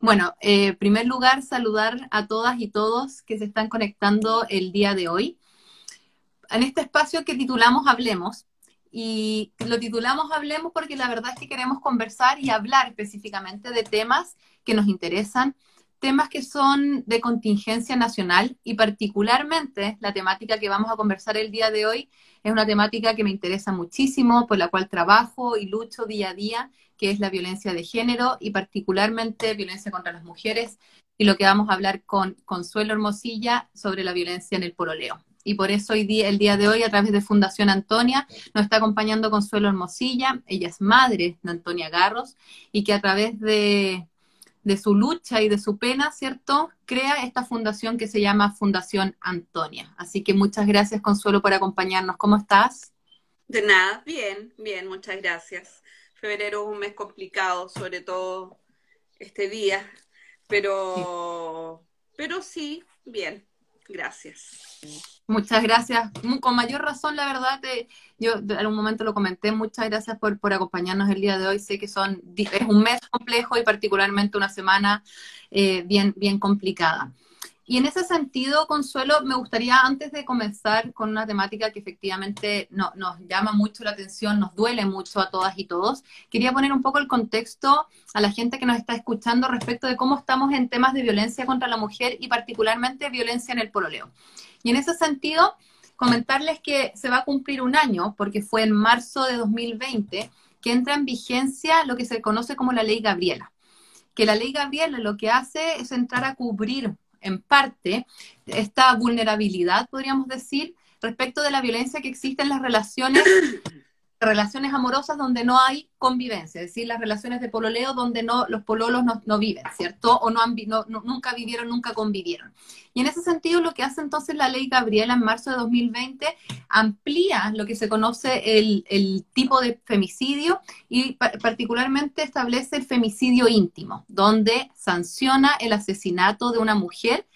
Bueno, eh, en primer lugar, saludar a todas y todos que se están conectando el día de hoy. En este espacio que titulamos Hablemos, y lo titulamos Hablemos porque la verdad es que queremos conversar y hablar específicamente de temas que nos interesan, temas que son de contingencia nacional y particularmente la temática que vamos a conversar el día de hoy es una temática que me interesa muchísimo, por la cual trabajo y lucho día a día, que es la violencia de género y particularmente violencia contra las mujeres y lo que vamos a hablar con Consuelo Hermosilla sobre la violencia en el pololeo. Y por eso hoy día, el día de hoy, a través de Fundación Antonia, nos está acompañando Consuelo Hermosilla. Ella es madre de Antonia Garros y que a través de de su lucha y de su pena, ¿cierto? Crea esta fundación que se llama Fundación Antonia. Así que muchas gracias, Consuelo, por acompañarnos. ¿Cómo estás? De nada, bien, bien, muchas gracias. Febrero es un mes complicado, sobre todo este día, pero, pero sí, bien, gracias. Muchas gracias. Con mayor razón, la verdad, yo en algún momento lo comenté. Muchas gracias por, por, acompañarnos el día de hoy. Sé que son es un mes complejo y particularmente una semana eh, bien, bien complicada. Y en ese sentido, Consuelo, me gustaría, antes de comenzar con una temática que efectivamente no, nos llama mucho la atención, nos duele mucho a todas y todos, quería poner un poco el contexto a la gente que nos está escuchando respecto de cómo estamos en temas de violencia contra la mujer y particularmente violencia en el pololeo. Y en ese sentido, comentarles que se va a cumplir un año, porque fue en marzo de 2020, que entra en vigencia lo que se conoce como la ley Gabriela. Que la ley Gabriela lo que hace es entrar a cubrir en parte esta vulnerabilidad, podríamos decir, respecto de la violencia que existe en las relaciones relaciones amorosas donde no hay convivencia, es decir, las relaciones de pololeo donde no, los pololos no, viven, ¿cierto? O no, han, nunca vivieron, nunca convivieron. Y en ese sentido, lo que hace entonces la ley Gabriela en marzo de 2020 amplía lo que se conoce el, tipo de femicidio y particularmente establece el femicidio íntimo, donde sanciona el asesinato de una mujer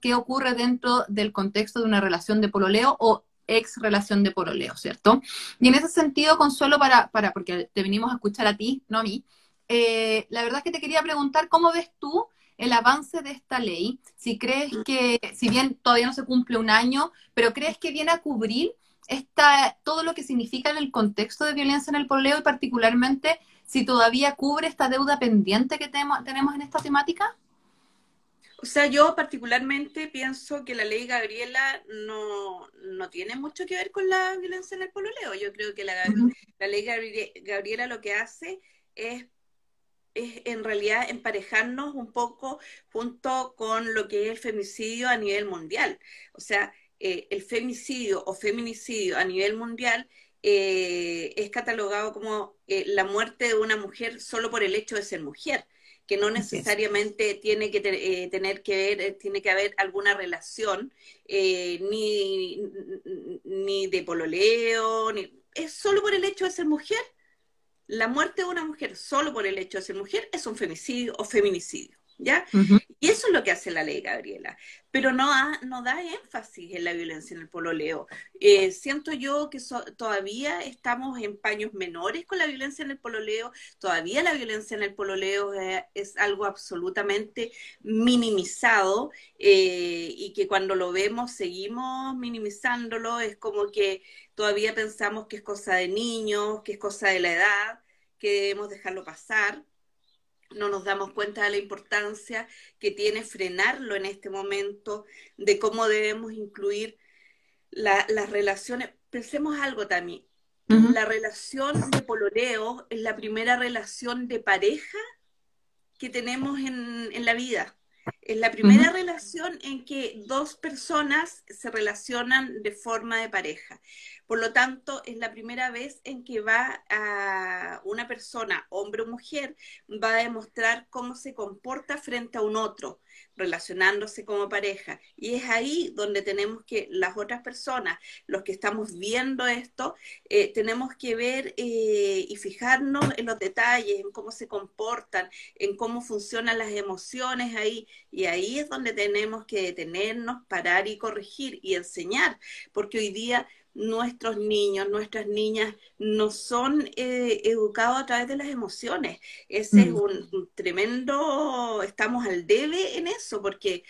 que ocurre dentro del contexto de una relación de pololeo o ex relación de poroleo, ¿cierto? Y en ese sentido, Consuelo, para, para porque te venimos a escuchar a ti, no a mí, eh, la verdad es que te quería preguntar cómo ves tú el avance de esta ley, si crees que, si bien todavía no se cumple un año, pero crees que viene a cubrir esta, todo lo que significa en el contexto de violencia en el pololeo y particularmente si todavía cubre esta deuda pendiente que tenemos, tenemos en esta temática? O sea, yo particularmente pienso que la ley Gabriela no, tiene mucho que ver con la violencia en el pololeo. Yo creo que la, ley Gabriela lo que hace es, es en realidad emparejarnos un poco junto con lo que es el femicidio a nivel mundial. O sea, eh, el femicidio o feminicidio a nivel mundial eh, es catalogado como eh, la muerte de una mujer solo por el hecho de ser mujer que no necesariamente tiene que eh, tener que ver, eh, tiene que haber alguna relación, eh, ni, ni de pololeo, ni, es solo por el hecho de ser mujer. La muerte de una mujer solo por el hecho de ser mujer es un femicidio o feminicidio. ¿Ya? Y eso es lo que hace la ley, Gabriela, pero no, no da énfasis en la violencia en el pololeo. Eh, siento yo que todavía estamos en paños menores con la violencia en el pololeo, todavía la violencia en el pololeo eh, es algo absolutamente minimizado eh, y que cuando lo vemos seguimos minimizándolo, es como que todavía pensamos que es cosa de niños, que es cosa de la edad, que debemos dejarlo pasar no nos damos cuenta de la importancia que tiene frenarlo en este momento, de cómo debemos incluir las relaciones. Pensemos algo también. La relación de pololeo es la primera relación de pareja que tenemos en, la vida. Es la primera relación en que dos personas se relacionan de forma de pareja. Por lo tanto, es la primera vez en que va a una persona, hombre o mujer, va a demostrar cómo se comporta frente a un otro, relacionándose como pareja. Y es ahí donde tenemos que las otras personas, los que estamos viendo esto, eh, tenemos que ver eh, y fijarnos en los detalles, en cómo se comportan, en cómo funcionan las emociones ahí. Y ahí es donde tenemos que detenernos, parar y corregir y enseñar, porque hoy día nuestros niños, nuestras niñas no son eh, educados a través de las emociones. Ese es mm. un, tremendo, estamos al debe en eso, porque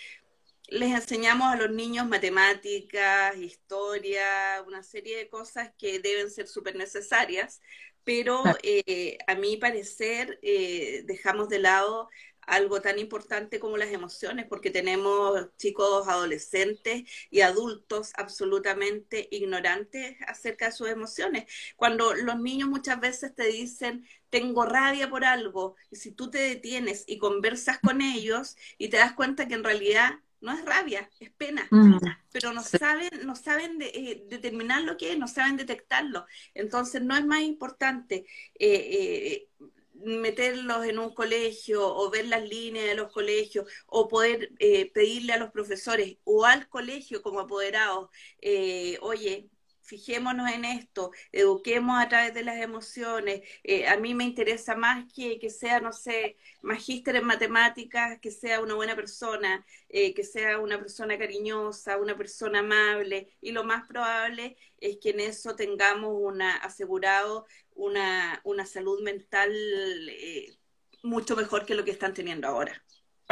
les enseñamos a los niños matemáticas, historia, una serie de cosas que deben ser súper necesarias, pero eh, a mi parecer eh, dejamos de lado algo tan importante como las emociones, porque tenemos chicos adolescentes y adultos absolutamente ignorantes acerca de sus emociones. Cuando los niños muchas veces te dicen, tengo rabia por algo, y si tú te detienes y conversas con ellos y te das cuenta que en realidad no es rabia, es pena, mm. pero no saben, no saben eh, determinar lo que es, no saben detectarlo. Entonces no es más importante eh, eh, meterlos en un colegio o ver las líneas de los colegios o poder eh, pedirle a los profesores o al colegio como apoderados, eh, oye, fijémonos en esto, eduquemos a través de las emociones. Eh, a mí me interesa más que, que sea, no sé, magíster en matemáticas, que sea una buena persona, que sea una persona cariñosa, una persona amable. Y lo más probable es que en eso tengamos una asegurado una, una salud mental eh, mucho mejor que lo que están teniendo ahora.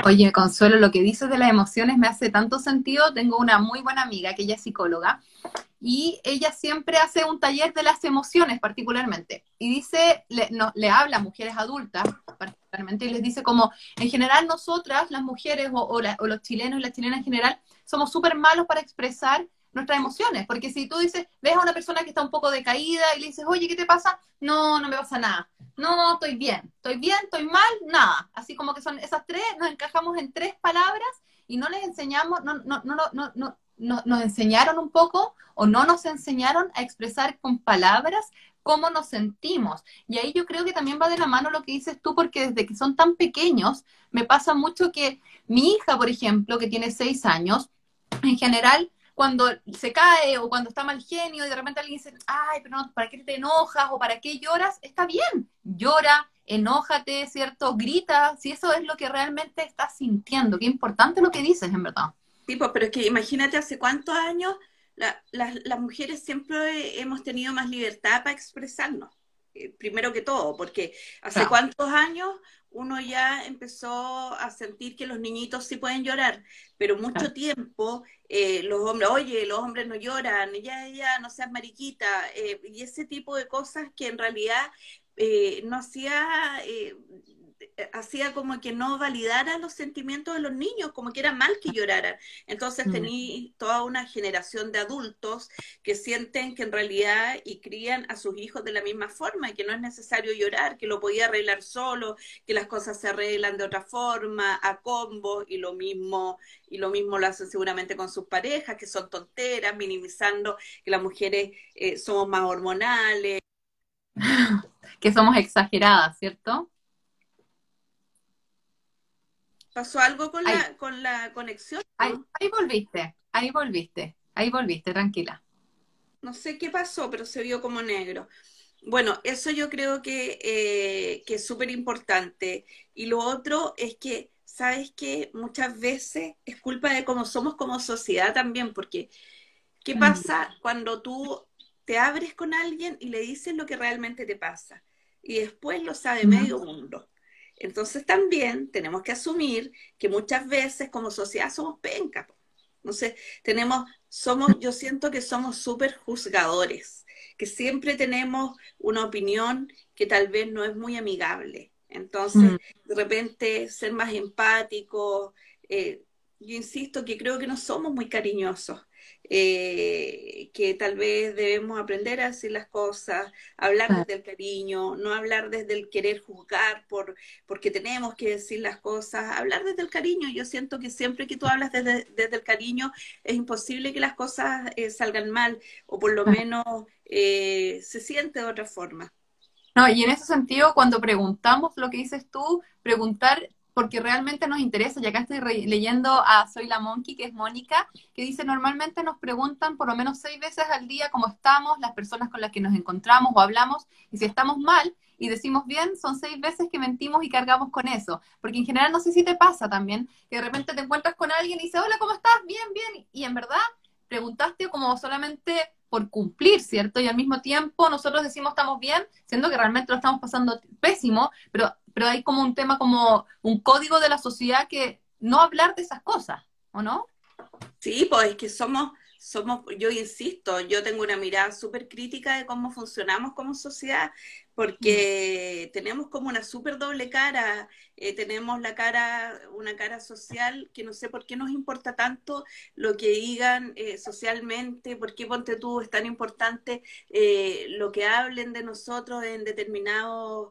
Oye, Consuelo, lo que dices de las emociones me hace tanto sentido. Tengo una muy buena amiga que ella es psicóloga y ella siempre hace un taller de las emociones particularmente. Y dice, le, habla a mujeres adultas particularmente y les dice como, en general nosotras, las mujeres o, o los chilenos y las chilenas en general, somos súper malos para expresar nuestras emociones, porque si tú dices, ves a una persona que está un poco decaída y le dices, oye, ¿qué te pasa? No, no me pasa nada. No, estoy bien. Estoy bien, estoy mal, nada. Así como que son esas tres, nos encajamos en tres palabras y no les enseñamos, no, no, no, no, no, no nos enseñaron un poco o no nos enseñaron a expresar con palabras cómo nos sentimos. Y ahí yo creo que también va de la mano lo que dices tú, porque desde que son tan pequeños, me pasa mucho que mi hija, por ejemplo, que tiene seis años, en general, cuando se cae o cuando está mal genio y de repente alguien dice, ay, pero no, ¿para qué te enojas o para qué lloras? Está bien, llora, enójate, ¿cierto? Grita, si eso es lo que realmente estás sintiendo. Qué importante lo que dices, en verdad. Tipo, pero es que imagínate hace cuántos años las mujeres siempre hemos tenido más libertad para expresarnos. Eh, primero que todo, porque hace cuántos años uno ya empezó a sentir que los niñitos sí pueden llorar, pero mucho tiempo eh, los hombres, oye, los hombres no lloran, ya, ya, no seas mariquita, eh, y ese tipo de cosas que en realidad eh, no hacía eh, hacía como que no validara los sentimientos de los niños, como que era mal que lloraran. Entonces mm. tenía toda una generación de adultos que sienten que en realidad y crían a sus hijos de la misma forma que no es necesario llorar, que lo podía arreglar solo, que las cosas se arreglan de otra forma, a combo y lo mismo y lo mismo lo hacen seguramente con sus parejas, que son tonteras, minimizando que las mujeres eh, somos más hormonales. que somos exageradas, ¿cierto? ¿Pasó algo con, la, con la conexión? Ahí, volviste, ahí volviste, ahí volviste, tranquila. No sé qué pasó, pero se vio como negro. Bueno, eso yo creo que, eh, que es súper importante. Y lo otro es que, ¿sabes que Muchas veces es culpa de cómo somos como sociedad también, porque ¿qué mm. pasa cuando tú te abres con alguien y le dices lo que realmente te pasa? Y después lo sabe medio mundo. Entonces también tenemos que asumir que muchas veces como sociedad somos pencas. Entonces tenemos, somos, yo siento que somos súper juzgadores, que siempre tenemos una opinión que tal vez no es muy amigable. Entonces, mm. de repente, ser más empático, eh, yo insisto que creo que no somos muy cariñosos. Eh, que tal vez debemos aprender a decir las cosas, hablar desde el cariño, no hablar desde el querer juzgar por, porque tenemos que decir las cosas, hablar desde el cariño. Yo siento que siempre que tú hablas desde, el cariño es imposible que las cosas eh, salgan mal o por lo menos eh, se siente de otra forma. No, y en ese sentido, cuando preguntamos lo que dices tú, preguntar porque realmente nos interesa, y acá estoy leyendo a Soy la Monkey, que es Mónica, que dice, normalmente nos preguntan por lo menos seis veces al día cómo estamos, las personas con las que nos encontramos o hablamos, y si estamos mal y decimos bien, son seis veces que mentimos y cargamos con eso, porque en general no sé si te pasa también, que de repente te encuentras con alguien y dice, hola, ¿cómo estás? Bien, bien, y en verdad preguntaste como solamente por cumplir, ¿cierto? Y al mismo tiempo nosotros decimos estamos bien, siendo que realmente lo estamos pasando pésimo, pero, pero hay como un tema, como un código de la sociedad que no hablar de esas cosas, ¿o no? Sí, pues es que somos, somos, yo insisto, yo tengo una mirada súper crítica de cómo funcionamos como sociedad, porque tenemos como una súper doble cara, eh, tenemos la cara, una cara social que no sé por qué nos importa tanto lo que digan eh, socialmente, por qué ponte tú es tan importante eh, lo que hablen de nosotros en determinados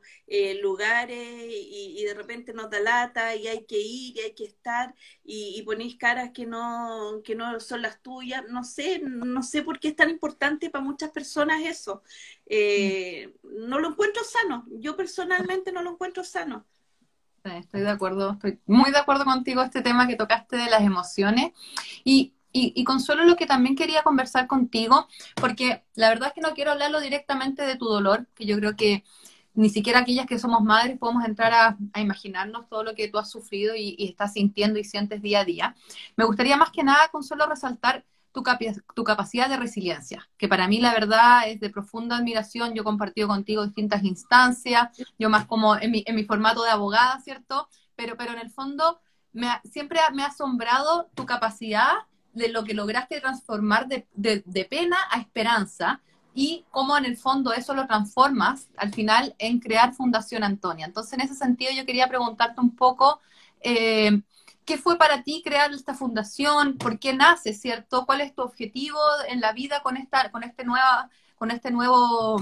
lugares y, de repente nos da lata y hay que ir y hay que estar y, y ponéis caras que no, que no son las tuyas, no sé, no sé por qué es tan importante para muchas personas eso. no lo encuentro sano. Yo personalmente no lo encuentro sano. Estoy de acuerdo, estoy muy de acuerdo contigo este tema que tocaste de las emociones. Y, y, y, Consuelo, lo que también quería conversar contigo, porque la verdad es que no quiero hablarlo directamente de tu dolor, que yo creo que ni siquiera aquellas que somos madres podemos entrar a, a imaginarnos todo lo que tú has sufrido y, y, estás sintiendo y sientes día a día. Me gustaría más que nada, Consuelo, resaltar tu, capacidad de resiliencia, que para mí la verdad es de profunda admiración. Yo he compartido contigo distintas instancias, yo más como en mi, en mi formato de abogada, ¿cierto? Pero, pero en el fondo me siempre me ha asombrado tu capacidad de lo que lograste transformar de, de, de, pena a esperanza y cómo en el fondo eso lo transformas al final en crear Fundación Antonia. Entonces, en ese sentido, yo quería preguntarte un poco... Eh, ¿Qué fue para ti crear esta fundación? ¿Por qué nace, cierto? ¿Cuál es tu objetivo en la vida con esta, con este nueva, con este nuevo,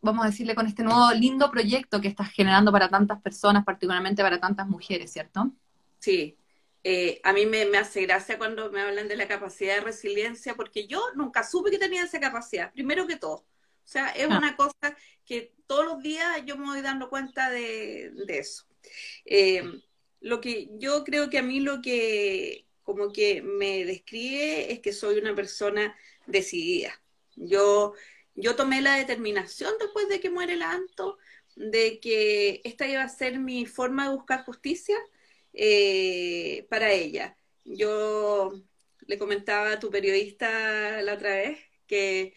vamos a decirle, con este nuevo lindo proyecto que estás generando para tantas personas, particularmente para tantas mujeres, ¿cierto? Sí. Eh, a mí me, me, hace gracia cuando me hablan de la capacidad de resiliencia, porque yo nunca supe que tenía esa capacidad, primero que todo. O sea, es ah. una cosa que todos los días yo me voy dando cuenta de, de eso. Eh, lo que yo creo que a mí lo que como que me describe es que soy una persona decidida. Yo, yo tomé la determinación después de que muere el Anto de que esta iba a ser mi forma de buscar justicia eh, para ella. Yo le comentaba a tu periodista la otra vez que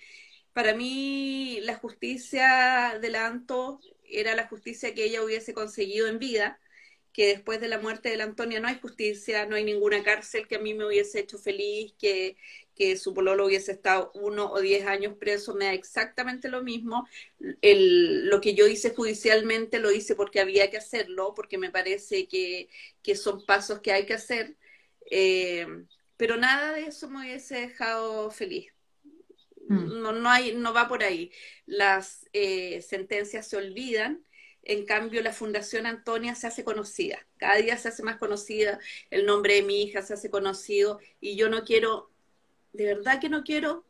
para mí la justicia del Anto era la justicia que ella hubiese conseguido en vida que después de la muerte de la Antonia no hay justicia, no hay ninguna cárcel que a mí me hubiese hecho feliz, que, que su pololo hubiese estado uno o diez años preso, me da exactamente lo mismo. El, lo que yo hice judicialmente lo hice porque había que hacerlo, porque me parece que, que son pasos que hay que hacer, eh, pero nada de eso me hubiese dejado feliz. Mm. No, no, hay, no va por ahí. Las eh, sentencias se olvidan en cambio, la Fundación Antonia se hace conocida. Cada día se hace más conocida. El nombre de mi hija se hace conocido. Y yo no quiero, de verdad que no quiero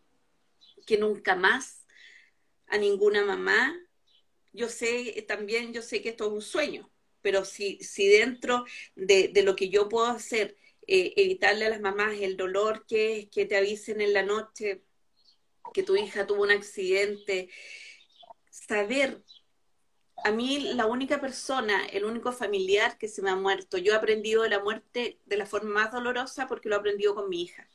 que nunca más a ninguna mamá. Yo sé también, yo sé que esto es un sueño, pero si, si dentro de, de lo que yo puedo hacer, eh, evitarle a las mamás el dolor que es que te avisen en la noche que tu hija tuvo un accidente, saber a mí la única persona, el único familiar que se me ha muerto, yo he aprendido de la muerte de la forma más dolorosa porque lo he aprendido con mi hija.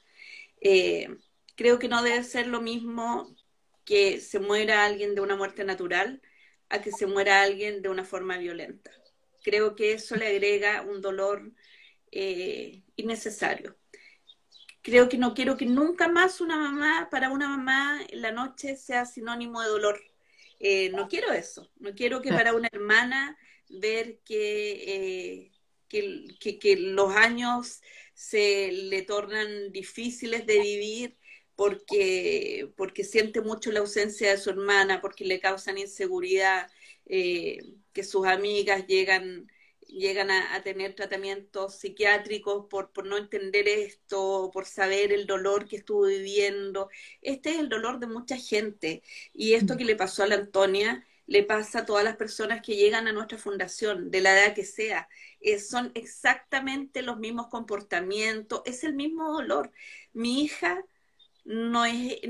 Eh, creo que no debe ser lo mismo que se muera alguien de una muerte natural a que se muera alguien de una forma violenta. Creo que eso le agrega un dolor eh, innecesario. Creo que no quiero que nunca más una mamá, para una mamá, la noche sea sinónimo de dolor eh, no quiero eso, no quiero que para una hermana ver que, eh, que, que, los años se le tornan difíciles de vivir porque, porque siente mucho la ausencia de su hermana, porque le causan inseguridad, eh, que sus amigas llegan llegan a, tener tratamientos psiquiátricos por, por no entender esto, por saber el dolor que estuvo viviendo. Este es el dolor de mucha gente y esto mm. que le pasó a la Antonia le pasa a todas las personas que llegan a nuestra fundación, de la edad que sea. Eh, son exactamente los mismos comportamientos, es el mismo dolor. Mi hija no es...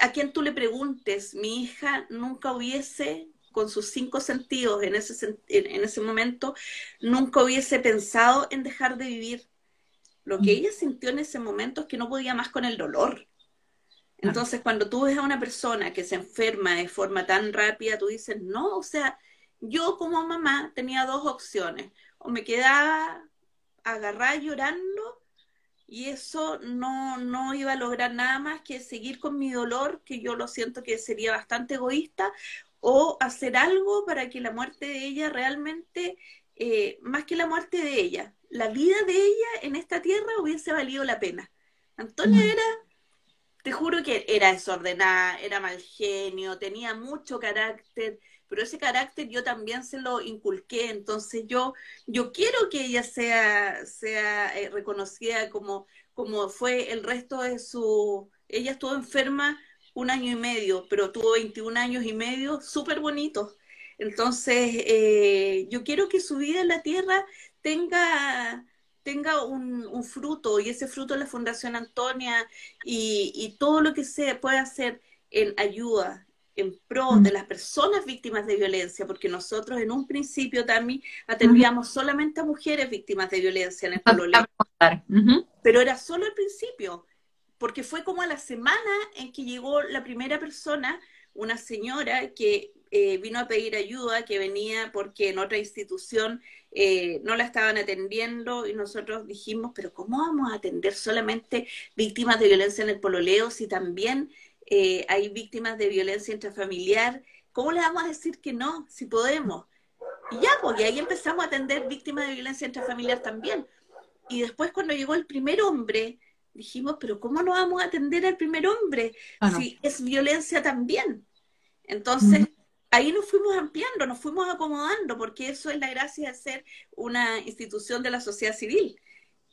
A quien tú le preguntes, mi hija nunca hubiese con sus cinco sentidos en ese, en ese momento, nunca hubiese pensado en dejar de vivir. Lo que ella sintió en ese momento es que no podía más con el dolor. Entonces, cuando tú ves a una persona que se enferma de forma tan rápida, tú dices, no, o sea, yo como mamá tenía dos opciones. O me quedaba agarrada llorando y eso no, no iba a lograr nada más que seguir con mi dolor, que yo lo siento que sería bastante egoísta, o hacer algo para que la muerte de ella realmente, eh, más que la muerte de ella, la vida de ella en esta tierra hubiese valido la pena. Antonia mm. era te juro que era desordenada, era mal genio, tenía mucho carácter, pero ese carácter yo también se lo inculqué, entonces yo, yo quiero que ella sea, sea eh, reconocida como, como fue el resto de su... Ella estuvo enferma un año y medio, pero tuvo 21 años y medio súper bonitos. Entonces, eh, yo quiero que su vida en la tierra tenga tenga un, fruto y ese fruto es la Fundación Antonia y, todo lo que se puede hacer en ayuda, en pro de las personas víctimas de violencia, porque nosotros en un principio también atendíamos solamente a mujeres víctimas de violencia en el problema. Pero era solo el principio, porque fue como a la semana en que llegó la primera persona, una señora que eh, vino a pedir ayuda, que venía porque en otra institución eh, no la estaban atendiendo y nosotros dijimos, pero ¿cómo vamos a atender solamente víctimas de violencia en el pololeo si también eh, hay víctimas de violencia intrafamiliar? ¿Cómo le vamos a decir que no, si podemos? Y ya, porque ahí empezamos a atender víctimas de violencia intrafamiliar también. Y después cuando llegó el primer hombre, dijimos, pero ¿cómo no vamos a atender al primer hombre ah, si es violencia también? Entonces, ahí nos fuimos ampliando, nos fuimos acomodando, porque eso es la gracia de ser una institución de la sociedad civil.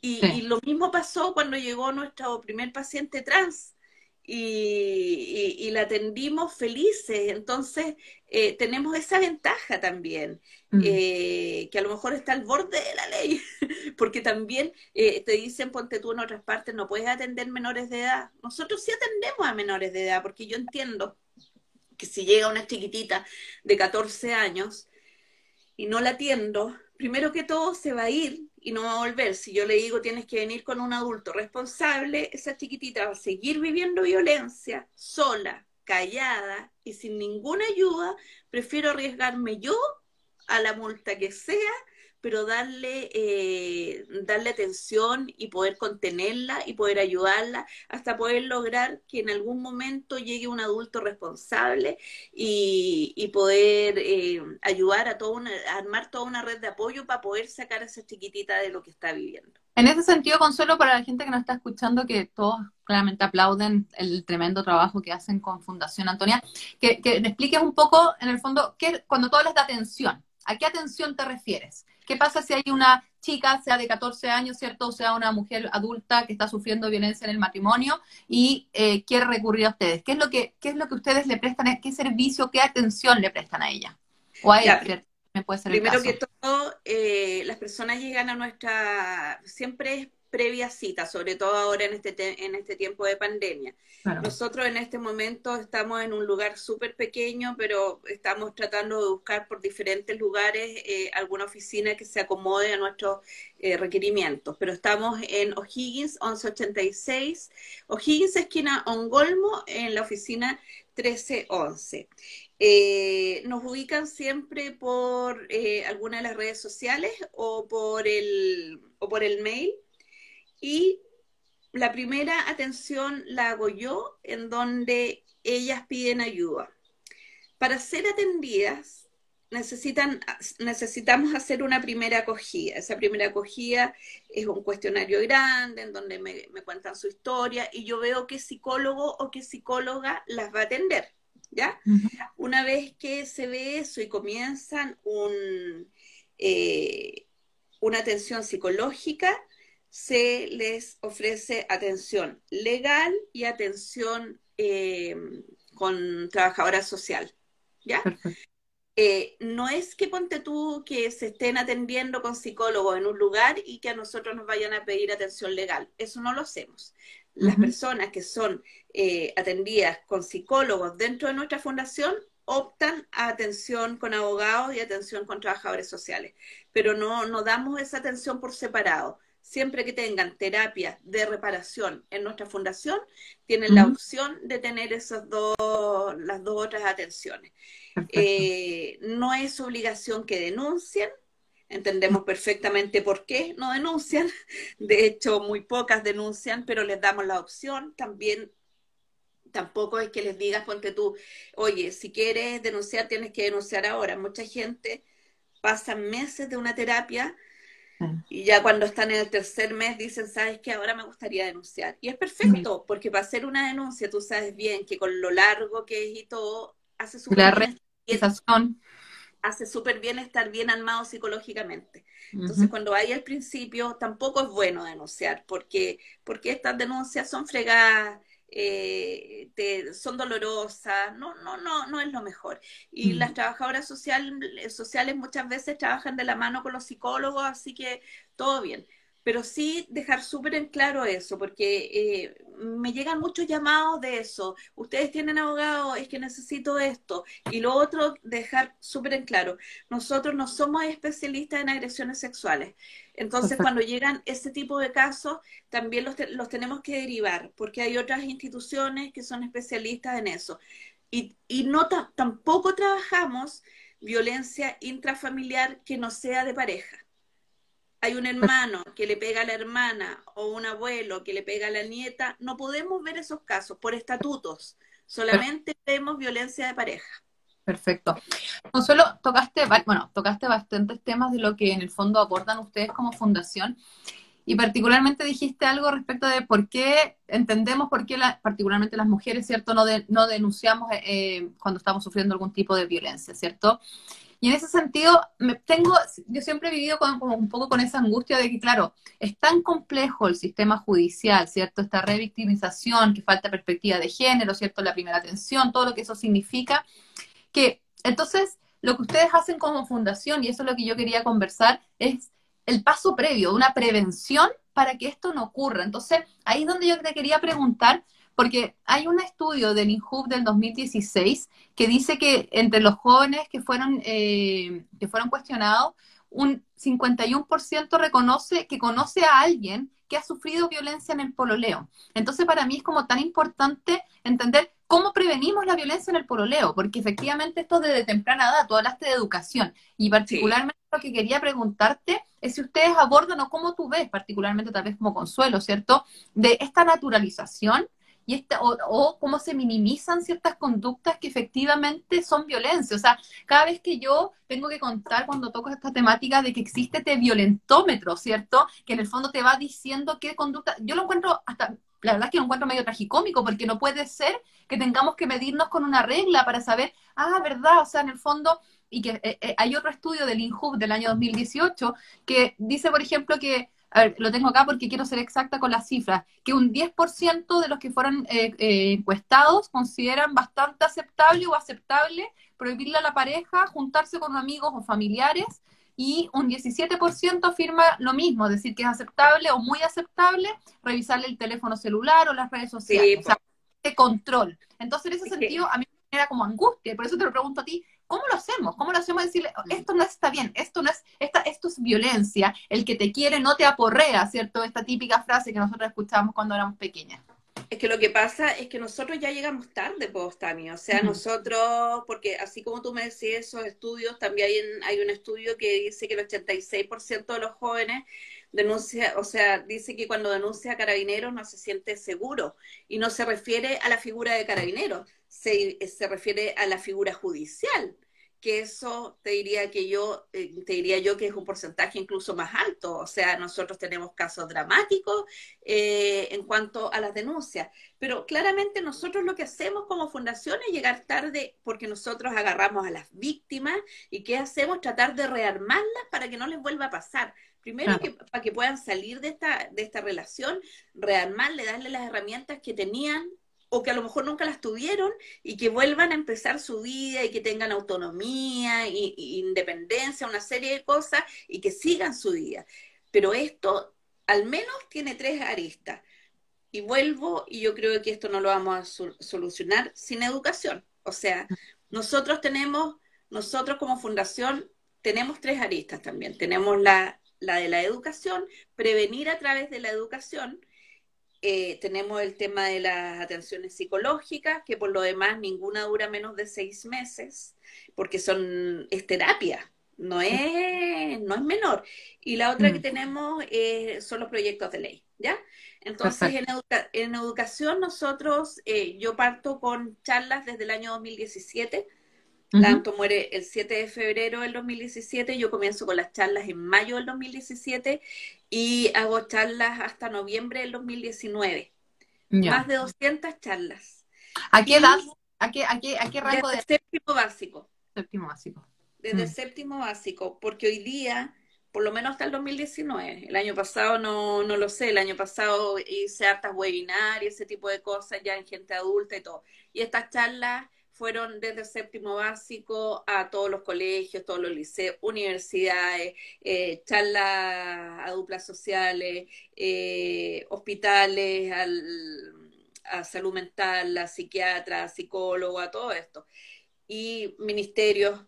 Y, lo mismo pasó cuando llegó nuestro primer paciente trans. Y, la atendimos felices. Entonces, eh, tenemos esa ventaja también, mm. eh, que a lo mejor está al borde de la ley, porque también eh, te dicen, ponte tú en otras partes, no puedes atender menores de edad. Nosotros sí atendemos a menores de edad, porque yo entiendo que si llega una chiquitita de 14 años y no la atiendo, primero que todo se va a ir y no va a volver. Si yo le digo tienes que venir con un adulto responsable, esa chiquitita va a seguir viviendo violencia sola, callada y sin ninguna ayuda. Prefiero arriesgarme yo a la multa que sea pero darle, eh, darle atención y poder contenerla y poder ayudarla hasta poder lograr que en algún momento llegue un adulto responsable y, y poder eh, ayudar a, toda una, armar toda una red de apoyo para poder sacar a esa chiquitita de lo que está viviendo. En ese sentido, Consuelo, para la gente que nos está escuchando, que todos claramente aplauden el tremendo trabajo que hacen con Fundación Antonia, que, que expliques un poco, en el fondo, que cuando tú hablas de atención, ¿a qué atención te refieres? ¿Qué pasa si hay una chica, sea de 14 años, ¿cierto? O sea, una mujer adulta que está sufriendo violencia en el matrimonio y eh, quiere recurrir a ustedes. ¿Qué es, lo que, ¿Qué es lo que ustedes le prestan? ¿Qué servicio, qué atención le prestan a ella? O a ella, me puede ser Primero que todo, eh, las personas llegan a nuestra... Siempre previa cita, sobre todo ahora en este, en este tiempo de pandemia. Nosotros en este momento estamos en un lugar súper pequeño, pero estamos tratando de buscar por diferentes lugares eh, alguna oficina que se acomode a nuestros eh, requerimientos. Pero estamos en O'Higgins 1186, O'Higgins esquina Ongolmo, en la oficina 1311. Eh, nos ubican siempre por eh, alguna de las redes sociales o por el, o por el mail y la primera atención la hago yo, en donde ellas piden ayuda. Para ser atendidas, necesitan, necesitamos hacer una primera acogida. Esa primera acogida es un cuestionario grande en donde me, cuentan su historia y yo veo qué psicólogo o qué psicóloga las va a atender. ¿Ya? Una vez que se ve eso y comienzan un, eh, una atención psicológica, se les ofrece atención legal y atención eh, con trabajadora social. ¿Ya? Eh, no es que ponte tú que se estén atendiendo con psicólogos en un lugar y que a nosotros nos vayan a pedir atención legal. Eso no lo hacemos. Las personas que son eh, atendidas con psicólogos dentro de nuestra fundación optan a atención con abogados y atención con trabajadores sociales, pero no, no damos esa atención por separado siempre que tengan terapia de reparación en nuestra fundación, tienen la opción de tener esas dos, las dos otras atenciones. Eh, no es obligación que denuncien, entendemos perfectamente por qué no denuncian, de hecho muy pocas denuncian, pero les damos la opción, también tampoco es que les digas, ponte tú, oye, si quieres denunciar tienes que denunciar ahora, mucha gente pasa meses de una terapia y ya cuando están en el tercer mes dicen, sabes que ahora me gustaría denunciar. Y es perfecto, porque para hacer una denuncia tú sabes bien que con lo largo que es y todo, hace súper bien, hace súper bien estar bien armado psicológicamente. Entonces, cuando hay al principio, tampoco es bueno denunciar, porque, porque estas denuncias son fregadas eh, son dolorosas, no, no, no, no es lo mejor. Y mm. las trabajadoras social, sociales muchas veces trabajan de la mano con los psicólogos, así que todo bien pero sí dejar súper en claro eso, porque eh, me llegan muchos llamados de eso. Ustedes tienen abogado, es que necesito esto. Y lo otro, dejar súper en claro, nosotros no somos especialistas en agresiones sexuales. Entonces, cuando llegan ese tipo de casos, también los, los tenemos que derivar, porque hay otras instituciones que son especialistas en eso. Y, y no tampoco trabajamos violencia intrafamiliar que no sea de pareja hay un hermano que le pega a la hermana o un abuelo que le pega a la nieta, no podemos ver esos casos por estatutos. Solamente vemos violencia de pareja. Perfecto. Consuelo, tocaste, bueno, tocaste bastantes temas de lo que en el fondo aportan ustedes como fundación y particularmente dijiste algo respecto de por qué entendemos por qué particularmente las mujeres, ¿cierto? No, no denunciamos eh, cuando estamos sufriendo algún tipo de violencia, ¿cierto? Y en ese sentido, tengo, yo siempre he vivido con, un poco con esa angustia de que, claro, es tan complejo el sistema judicial, ¿cierto? Esta revictimización, que falta perspectiva de género, ¿cierto? La primera atención, todo lo que eso significa, que entonces lo que ustedes hacen como fundación, y eso es lo que yo quería conversar, es el paso previo, una prevención para que esto no ocurra. Entonces, ahí es donde yo te quería preguntar, porque hay un estudio del INJUB del 2016 que dice que entre los jóvenes que fueron, eh, que fueron cuestionados, un 51% reconoce que conoce a alguien que ha sufrido violencia en el pololeo. Entonces, para mí es como tan importante entender cómo prevenimos la violencia en el pololeo, porque efectivamente esto desde temprana edad, tú hablaste de educación, y particularmente lo que quería preguntarte es si ustedes abordan o cómo tú ves, particularmente tal vez como consuelo, ¿cierto?, de esta naturalización y este, o, cómo se minimizan ciertas conductas que efectivamente son violencia. O sea, cada vez que yo tengo que contar cuando toco esta temática de que existe este violentómetro, ¿cierto? Que en el fondo te va diciendo qué conducta, yo lo encuentro hasta, la verdad es que lo encuentro medio tragicómico, porque no puede ser que tengamos que medirnos con una regla para saber, ah, verdad, o sea, en el fondo, y que eh, eh, hay otro estudio del INJUB del año 2018 que dice, por ejemplo, que a ver, lo tengo acá porque quiero ser exacta con las cifras, que un 10% de los que fueron eh, eh, encuestados consideran bastante aceptable o aceptable prohibirle a la pareja juntarse con amigos o familiares y un 17% afirma lo mismo, decir, que es aceptable o muy aceptable revisarle el teléfono celular o las redes sociales, o sea, de control. Entonces, en ese sentido, a mí me era como angustia, y por eso te lo pregunto a ti, ¿Cómo lo hacemos? ¿Cómo lo hacemos? Decirle, esto no está bien, esto no es, esta, esto es violencia, el que te quiere no te aporrea, ¿cierto? Esta típica frase que nosotros escuchábamos cuando éramos pequeñas. Es que lo que pasa es que nosotros ya llegamos tarde, Postami. O sea, nosotros, porque así como tú me decías esos estudios, también hay, hay un estudio que dice que el 86% de los jóvenes denuncia, o sea, dice que cuando denuncia a carabineros no se siente seguro. Y no se refiere a la figura de carabineros, se, se refiere a la figura judicial que eso te diría que yo eh, te diría yo que es un porcentaje incluso más alto. O sea nosotros tenemos casos dramáticos eh, en cuanto a las denuncias. Pero claramente nosotros lo que hacemos como fundación es llegar tarde porque nosotros agarramos a las víctimas y qué hacemos tratar de rearmarlas para que no les vuelva a pasar. Primero, que, para que puedan salir de esta, de esta relación, rearmarle, darle las herramientas que tenían o que a lo mejor nunca las tuvieron y que vuelvan a empezar su vida y que tengan autonomía e independencia, una serie de cosas y que sigan su vida. Pero esto al menos tiene tres aristas. Y vuelvo, y yo creo que esto no lo vamos a solucionar sin educación. O sea, nosotros tenemos, nosotros como fundación tenemos tres aristas también. Tenemos la, la de la educación, prevenir a través de la educación. Eh, tenemos el tema de las atenciones psicológicas, que por lo demás ninguna dura menos de seis meses, porque son, es terapia, no es, no es menor. Y la otra que mm. tenemos eh, son los proyectos de ley, ¿ya? Entonces, en, en, educación nosotros, eh, yo parto con charlas desde el año 2017. La muere el 7 de febrero del 2017. Yo comienzo con las charlas en mayo del 2017 y hago charlas hasta noviembre del 2019. Más de 200 charlas. ¿A qué edad? ¿A qué, a qué, a qué rango de...? Séptimo básico. Séptimo básico. Desde mm. séptimo básico, porque hoy día por lo menos hasta el 2019. El año pasado no, no lo sé, el año pasado hice hartas webinars y ese tipo de cosas ya en gente adulta y todo. Y estas charlas fueron desde séptimo básico a todos los colegios, todos los liceos, universidades, eh, charlas a duplas sociales, eh, hospitales, a salud mental, a psiquiatra, a psicólogo, a todo esto. Y ministerios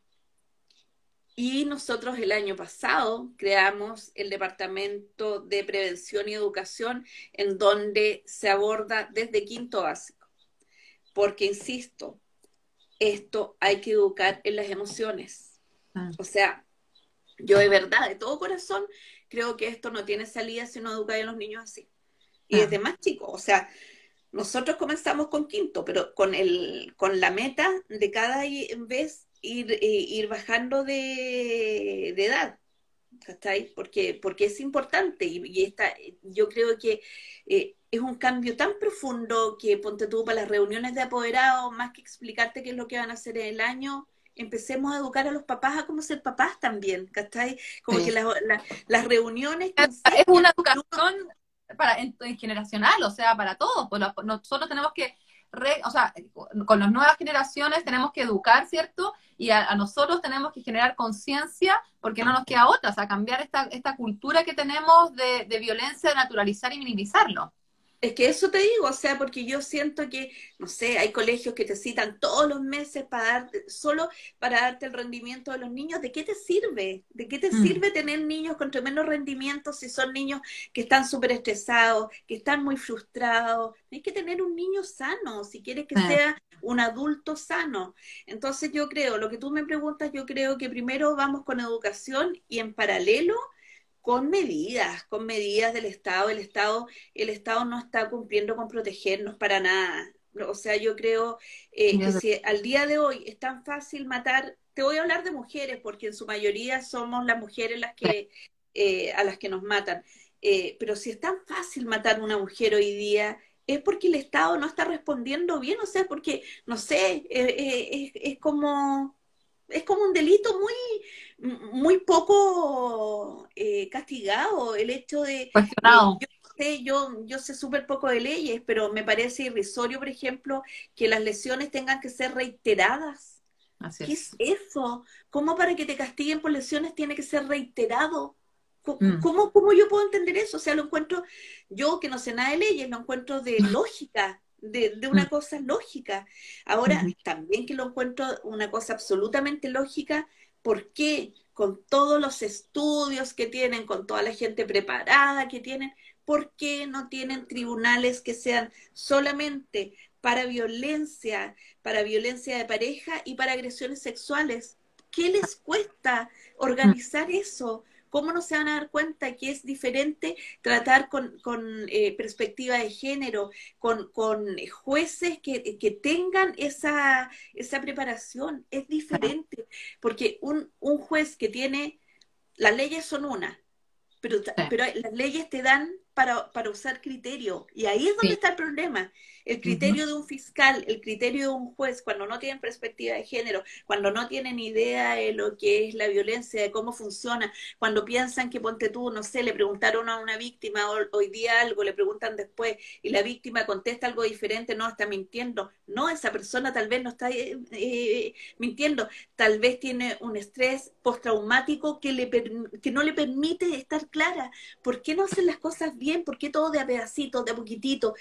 y nosotros el año pasado creamos el Departamento de Prevención y Educación en donde se aborda desde quinto básico. Porque, insisto, esto hay que educar en las emociones. Ah. O sea, yo de verdad, de todo corazón, creo que esto no tiene salida si no educar a los niños así. Y desde más chicos, o sea, nosotros comenzamos con quinto, pero con, el, con la meta de cada vez ir, eh, ir bajando de, edad. ¿Cachai? Porque, porque es importante y, y yo creo que eh, es un cambio tan profundo que ponte tú para las reuniones de apoderados, más que explicarte qué es lo que van a hacer en el año, empecemos a educar a los papás a cómo ser papás también, ¿cachai? Como que las reuniones... es una educación para, en, generacional, o sea, para todos. Pues nosotros tenemos que o sea, con las nuevas generaciones tenemos que educar, ¿cierto? Y a, nosotros tenemos que generar conciencia porque no nos queda otra, o sea, cambiar esta, esta cultura que tenemos de, de violencia, de naturalizar y minimizarlo. Es que eso te digo, o sea, porque yo siento que, no sé, hay colegios que te citan todos los meses para darte, solo para darte el rendimiento de los niños. ¿De qué te sirve? ¿De qué te mm. sirve tener niños con tremendo rendimiento si son niños que están súper estresados, que están muy frustrados? Hay que tener un niño sano, si quieres que sea un adulto sano. Entonces yo creo, lo que tú me preguntas, yo creo que primero vamos con educación y en paralelo con medidas, con medidas del Estado. El Estado, el Estado no está cumpliendo con protegernos para nada. O sea, yo creo eh, que si al día de hoy es tan fácil matar, te voy a hablar de mujeres, porque en su mayoría somos las mujeres las que, eh, a las que nos matan. Eh, pero si es tan fácil matar a una mujer hoy día, es porque el Estado no está respondiendo bien, o sea, porque, no sé, es como es como un delito muy, muy poco eh, castigado el hecho de... Cuestionado. yo sé, yo, yo sé súper poco de leyes, pero me parece irrisorio, por ejemplo, que las lesiones tengan que ser reiteradas. ¿Qué es. eso? ¿Cómo para que te castiguen por lesiones tiene que ser reiterado? Mm. ¿Cómo, ¿Cómo, yo puedo entender eso? O sea, lo encuentro, yo que no sé nada de leyes, lo encuentro de lógica de, una mm. cosa lógica. Ahora, también que lo encuentro una cosa absolutamente lógica, porque con todos los estudios que tienen, con toda la gente preparada que tienen, ¿por qué no tienen tribunales que sean solamente para violencia, para violencia de pareja y para agresiones sexuales? ¿Qué les cuesta organizar eso? ¿Cómo no se van a dar cuenta que es diferente tratar con, eh, perspectiva de género, con, jueces que, tengan esa, esa preparación? Es diferente, porque un, un juez que tiene, las leyes son una, pero, pero las leyes te dan para, para usar criterio. Y ahí es donde está el problema. El criterio de un fiscal, el criterio de un juez, cuando no tienen perspectiva de género, cuando no tienen idea de lo que es la violencia, de cómo funciona, cuando piensan que ponte tú, no sé, le preguntaron a una víctima hoy día algo, le preguntan después y la víctima contesta algo diferente, no, está mintiendo. No, esa persona tal vez no está eh, eh, mintiendo, tal vez tiene un estrés postraumático que, le, que no le permite estar clara. ¿Por qué no hacen las cosas bien? ¿Por qué todo de a pedacitos, de a poquitito?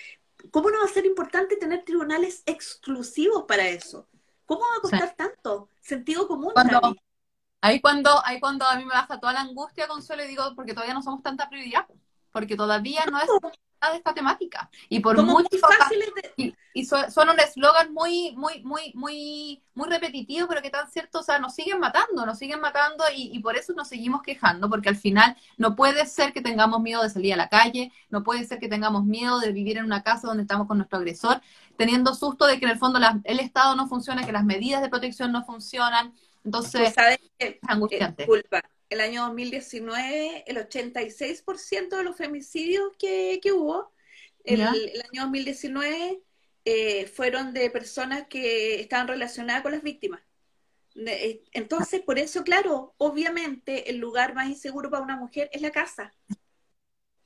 ¿Cómo no va a ser importante tener tribunales exclusivos para eso? ¿Cómo va a costar tanto? Sentido común. Cuando, Ahí cuando, ahí cuando a mí me baja toda la angustia, Consuelo, y digo, porque todavía no somos tanta prioridad, porque todavía no es de esta temática. Y por muy y, y son, un eslogan muy, muy, muy, muy, muy repetitivo, pero que tan cierto, o sea, nos siguen matando, nos siguen matando y, y, por eso nos seguimos quejando, porque al final no puede ser que tengamos miedo de salir a la calle, no puede ser que tengamos miedo de vivir en una casa donde estamos con nuestro agresor, teniendo susto de que en el fondo el Estado no funciona, que las medidas de protección no funcionan. Entonces, ¿sabes es angustiante. Disculpa, el año 2019 el 86% de los femicidios que, hubo, el, año 2019 eh, fueron de personas que estaban relacionadas con las víctimas. Eh, entonces, por eso, claro, obviamente el lugar más inseguro para una mujer es la casa.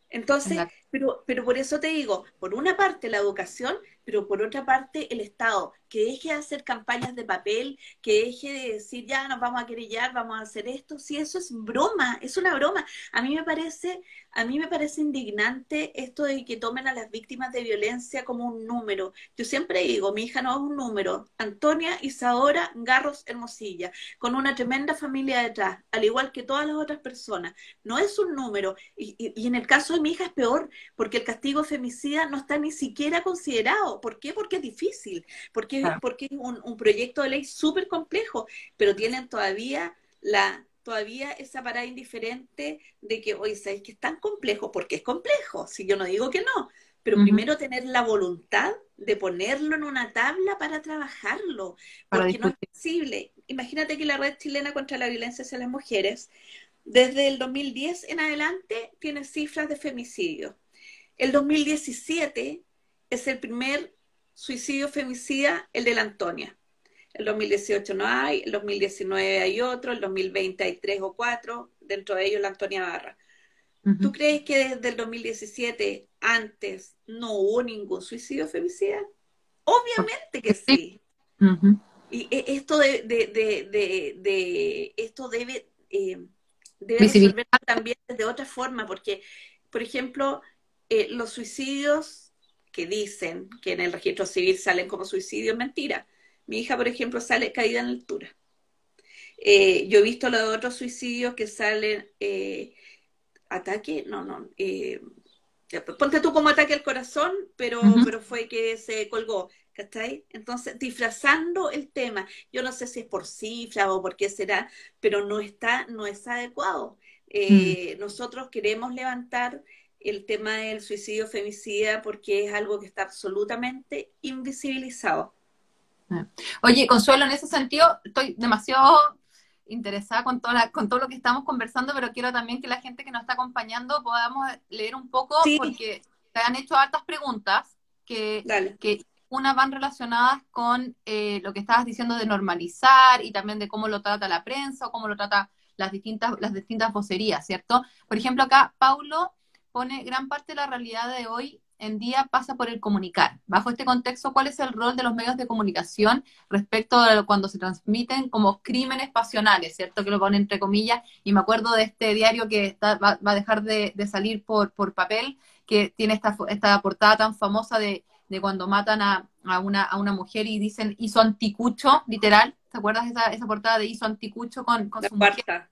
Entonces, pero, pero por eso te digo, por una parte la educación, pero por otra parte el Estado, que deje de hacer campañas de papel, que deje de decir, ya nos vamos a querellar, vamos a hacer esto, si eso es broma, es una broma. A mí me parece, a mí me parece indignante esto de que tomen a las víctimas de violencia como un número. Yo siempre digo, mi hija no es un número. Antonia Isadora Garros Hermosilla, con una tremenda familia detrás, al igual que todas las otras personas. No es un número. Y, y en el caso de mi hija es peor, porque el castigo femicida no está ni siquiera considerado. ¿Por qué? Porque es difícil, porque, porque es un, proyecto de ley súper complejo, pero tienen todavía la todavía esa parada indiferente de que, oye, ¿sabes que es tan complejo? Porque es complejo, si yo no digo que no, pero primero tener la voluntad de ponerlo en una tabla para trabajarlo, porque no es posible. Imagínate que la Red Chilena contra la Violencia hacia las Mujeres, desde el 2010 en adelante, tiene cifras de femicidio. El 2017 es el primer suicidio femicida, el de la Antonia. El 2018 no hay, el 2019 hay otro, el 2020 hay tres o cuatro, dentro de ellos la Antonia Barra. ¿Tú crees que desde el 2017 antes no hubo ningún suicidio femicida? Obviamente que sí. Y e, esto de, de, de, de esto debe, eh, debe también de otra forma, porque, por ejemplo, eh, los suicidios que dicen que en el registro civil salen como suicidios, mentira. Mi hija, por ejemplo, sale caída en altura. Eh, yo he visto los otros suicidios que salen eh, ataque, no, no, eh, ponte tú como ataque al corazón, pero, pero fue que se colgó, ¿cachai? Entonces, disfrazando el tema, yo no sé si es por cifra o por qué será, pero no está, no es adecuado. Mm. Nosotros queremos levantar el tema del suicidio femicida porque es algo que está absolutamente invisibilizado. Ah. Oye, Consuelo, en ese sentido estoy demasiado interesada con, toda con todo lo que estamos conversando, pero quiero también que la gente que nos está acompañando podamos leer un poco porque te han hecho hartas preguntas que, que unas van relacionadas con eh, lo que estabas diciendo de normalizar y también de cómo lo trata la prensa o cómo lo trata las distintas, las distintas vocerías, ¿cierto? Por ejemplo, acá Paulo pone gran parte de la realidad de hoy en día pasa por el comunicar. Bajo este contexto, ¿cuál es el rol de los medios de comunicación respecto a cuando se transmiten como crímenes pasionales, ¿cierto? Que lo pone entre comillas. Y me acuerdo de este diario que va, a dejar de, salir por, por, papel, que tiene esta, esta portada tan famosa de, cuando matan a, una, a una mujer y dicen hizo anticucho, literal. ¿Te acuerdas esa, esa portada de hizo anticucho con, con su mujer?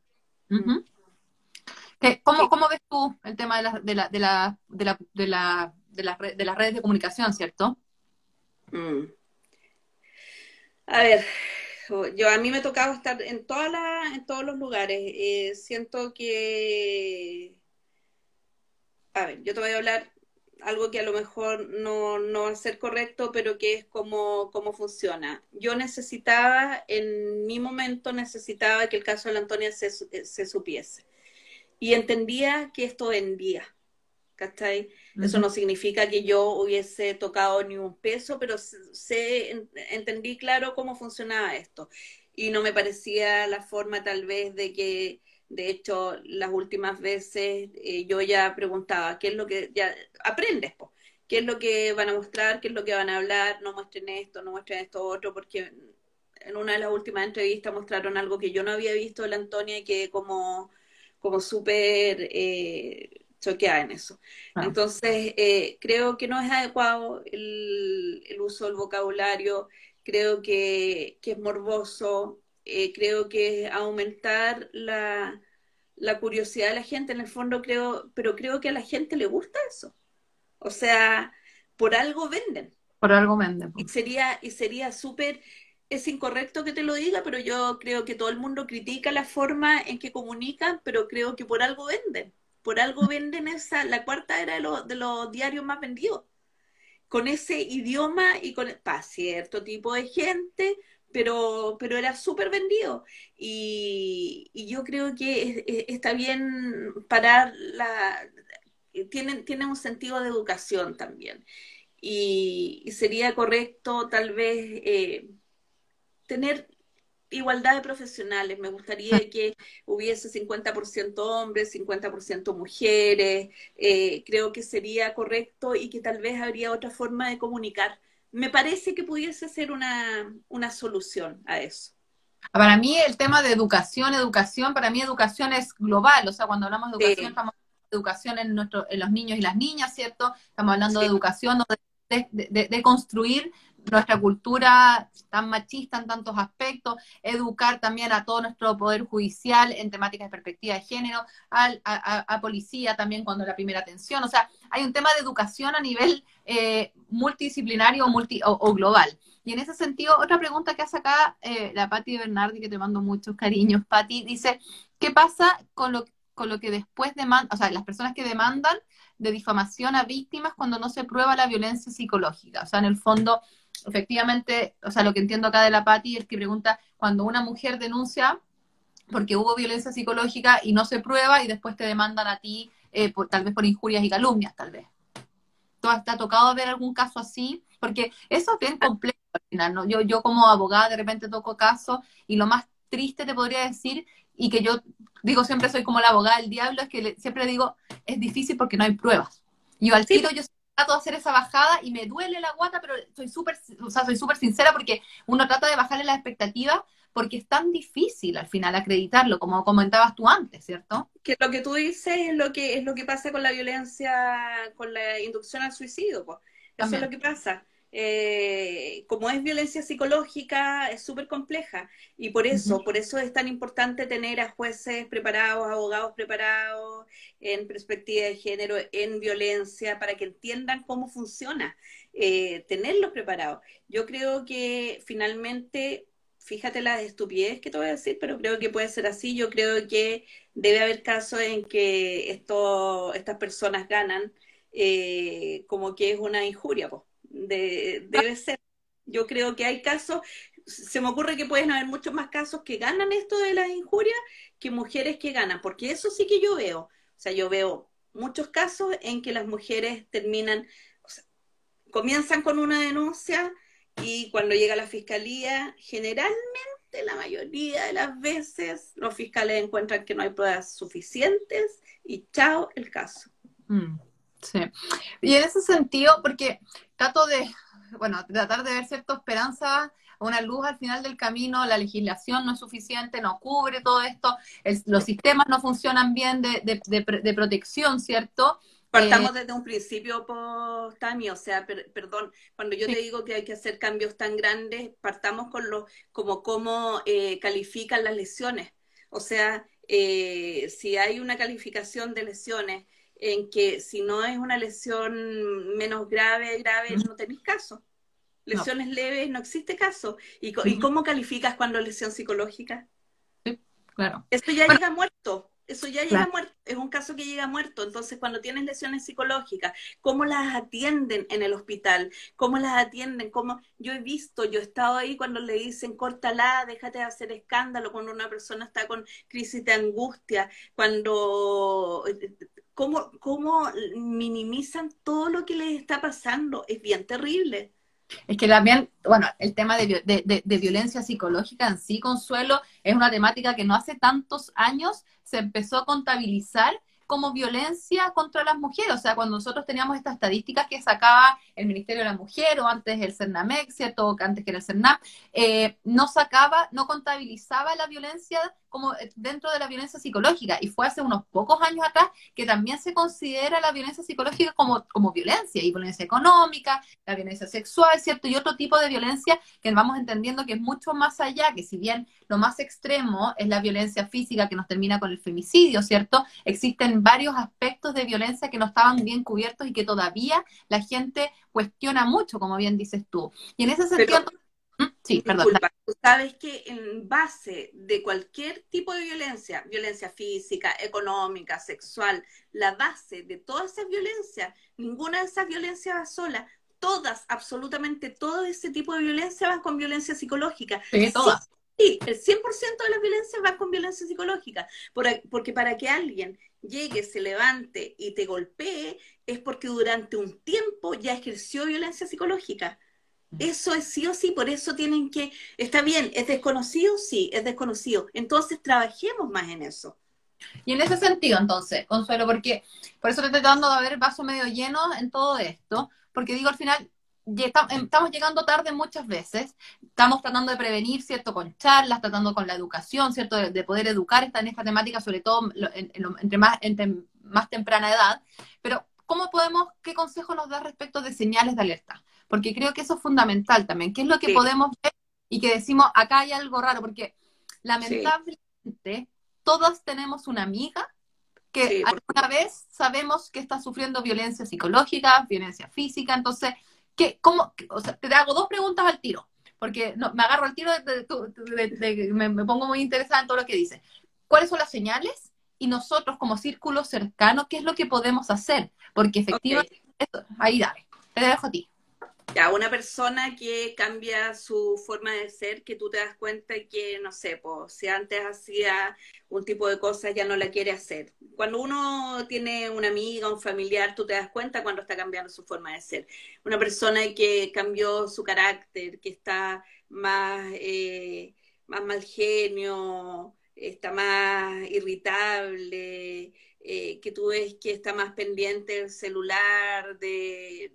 ¿Cómo, ¿Cómo, ves tú el tema de, la, de, la, de, la, de, la, de, la, de, de las redes de comunicación, cierto? Mm. A ver, yo a mí me ha tocado estar en, toda la, en todos los lugares. Eh, siento que... A ver, yo te voy a hablar algo que a lo mejor no, no va a ser correcto, pero que es como, cómo funciona. Yo necesitaba, en mi momento, necesitaba que el caso de la Antonia se, se supiese y entendía que esto vendía. ¿Cachai? Eso no significa que yo hubiese tocado ni un peso, pero sé, entendí claro cómo funcionaba esto. Y no me parecía la forma tal vez de que, de hecho, las últimas veces eh, yo ya preguntaba, ¿qué es lo que ya aprendes? ¿Qué es lo que van a mostrar? ¿Qué es lo que van a hablar? No muestren esto, no muestren esto otro, porque en una de las últimas entrevistas mostraron algo que yo no había visto de la Antonia y que como como súper eh, choqueada en eso. Ah. Entonces, eh, creo que no es adecuado el, uso del vocabulario, creo que, es morboso, eh, creo que es aumentar la, la curiosidad de la gente, en el fondo creo, pero creo que a la gente le gusta eso. O sea, por algo venden. Por algo venden. Y sería, y sería súper, es incorrecto que te lo diga, pero yo creo que todo el mundo critica la forma en que comunican, pero creo que por algo venden. Por algo venden esa, la cuarta era de, de los diarios más vendidos. Con ese idioma y con, para cierto tipo de gente, pero, pero era súper vendido. Y, yo creo que está bien parar la... Tienen, tienen un sentido de educación también. Y, sería correcto tal vez eh, tener igualdad de profesionales. Me gustaría que hubiese 50% hombres, 50% mujeres. Eh, creo que sería correcto y que tal vez habría otra forma de comunicar me parece que pudiese ser una, solución a eso. Para mí el tema de educación, educación, para mí educación es global, o sea, cuando hablamos de educación estamos hablando de educación en, nuestro, en los niños y las niñas, ¿cierto? Estamos hablando de educación, de, de, construir nuestra cultura tan machista en tantos aspectos, educar también a todo nuestro poder judicial en temáticas de perspectiva de género, a, policía también cuando la primera atención, o sea, hay un tema de educación a nivel eh, multidisciplinario multi, o, global. Y en ese sentido, otra pregunta que hace acá eh, la Patti Bernardi, que te mando muchos cariños, Patti, dice, ¿qué pasa con lo, con lo que después demandan, o sea, las personas que demandan de difamación a víctimas cuando no se prueba la violencia psicológica? O sea, en el fondo, efectivamente, o sea, lo que entiendo acá de la Patti es que pregunta, cuando una mujer denuncia porque hubo violencia psicológica y no se prueba y después te demandan a ti, eh, tal vez por injurias y calumnias, tal vez. ¿Tú has, te ha tocado ver algún caso así? Porque eso es bien complejo al final, ¿no? Yo, yo como abogada de repente toco casos y lo más triste te podría decir y que yo digo siempre soy como la abogada del diablo, es que siempre digo, es difícil porque no hay pruebas. Y yo al tiro yo trato de hacer esa bajada y me duele la guata, pero soy súper, o sea, soy súper sincera porque uno trata de bajarle las expectativas porque es tan difícil al final acreditarlo, como comentabas tú antes, ¿cierto? Que lo que tú dices es lo que es lo que pasa con la violencia, con la inducción al suicidio, pues. Eso es lo que pasa. Eh, como es violencia psicológica, es súper compleja. Y por eso, por eso es tan importante tener a jueces preparados, abogados preparados en perspectiva de género, en violencia, para que entiendan cómo funciona, eh, tenerlos preparados. Yo creo que finalmente, fíjate la estupidez que te voy a decir, pero creo que puede ser así. Yo creo que debe haber casos en que esto, estas personas ganan eh, como que es una injuria, pues de, debe ser. Yo creo que hay casos, se me ocurre que pueden haber muchos más casos que ganan esto de las injurias que mujeres que ganan, porque eso sí que yo veo. O sea, yo veo muchos casos en que las mujeres terminan, o sea, comienzan con una denuncia y cuando llega la fiscalía, generalmente la mayoría de las veces los fiscales encuentran que no hay pruebas suficientes y chao el caso. Mm. Sí. Y en ese sentido, porque trato de, bueno, tratar de ver cierta esperanza, una luz al final del camino, la legislación no es suficiente, no cubre todo esto, los sistemas no funcionan bien de, de, protección, ¿cierto? Partamos eh, desde un principio, pues, Tami, o sea, perdón, cuando yo te digo que hay que hacer cambios tan grandes, partamos con lo, como cómo eh, califican las lesiones. O sea, eh, si hay una calificación de lesiones en que si no es una lesión menos grave, grave, no tenéis caso. Lesiones leves, no existe caso. ¿Y, cómo calificas cuando es lesión psicológica? Sí, claro. Esto ya llega muerto. Eso ya llega muerto, es un caso que llega muerto. Entonces, cuando tienes lesiones psicológicas, ¿cómo las atienden en el hospital? ¿Cómo las atienden? ¿Cómo? Yo he visto, yo he estado ahí cuando le dicen, córtala, déjate de hacer escándalo, cuando una persona está con crisis de angustia, cuando cómo, cómo minimizan todo lo que les está pasando. Es bien terrible. Es que también, bueno, el tema de, de, violencia psicológica en sí, Consuelo, es una temática que no hace tantos años se empezó a contabilizar como violencia contra las mujeres. O sea, cuando nosotros teníamos estas estadísticas que sacaba el Ministerio de la Mujer o antes el CERNAMEX, ¿cierto? Antes que era el CERNAM, eh, no sacaba, no contabilizaba la violencia como dentro de la violencia psicológica y fue hace unos pocos años atrás que también se considera la violencia psicológica como, como violencia y violencia económica, la violencia sexual, ¿cierto? Y otro tipo de violencia que vamos entendiendo que es mucho más allá, que si bien lo más extremo es la violencia física que nos termina con el femicidio, ¿cierto? Existen varios aspectos de violencia que no estaban bien cubiertos y que todavía la gente cuestiona mucho, como bien dices tú. Y en ese sentido... Sí, perdón. Tú sabes que en base de cualquier tipo de violencia, violencia física, económica, sexual, la base de toda esa violencia, ninguna de esas violencias va sola. Todas, absolutamente todo ese tipo de violencia van con violencia psicológica. Sí, todas. Sí, el 100% de las violencias van con violencia psicológica, porque para que alguien llegue, se levante y te golpee, es porque durante un tiempo ya ejerció violencia psicológica. Eso es sí o sí, por eso tienen que, está bien, ¿es desconocido? Sí, es desconocido. Entonces trabajemos más en eso. Y en ese sentido, entonces, Consuelo, porque por eso te estoy tratando de ver vaso medio lleno en todo esto, porque digo, al final, estamos llegando tarde muchas veces, estamos tratando de prevenir, ¿cierto? Con charlas, tratando con la educación, ¿cierto? De, poder educar esta, en esta temática, sobre todo entre, más, entre más temprana edad, pero ¿cómo podemos, qué consejo nos da respecto de señales de alerta? Porque creo que eso es fundamental también, ¿qué es lo que podemos ver y que decimos, acá hay algo raro? Porque lamentablemente todas tenemos una amiga que alguna vez sabemos que está sufriendo violencia psicológica, violencia física, entonces ¿Qué, cómo, o sea, te hago dos preguntas al tiro, porque no, me agarro al tiro, de, me, pongo muy interesada en todo lo que dices. ¿Cuáles son las señales? Y nosotros como círculo cercano, ¿qué es lo que podemos hacer? Porque efectivamente, ahí dale, te dejo a ti. Ya, una persona que cambia su forma de ser, que tú te das cuenta que, no sé, pues, si antes hacía un tipo de cosas, ya no la quiere hacer. Cuando uno tiene una amiga, un familiar, tú te das cuenta cuando está cambiando su forma de ser. Una persona que cambió su carácter, que está más, eh, más mal genio, está más irritable, eh, que tú ves que está más pendiente del celular, de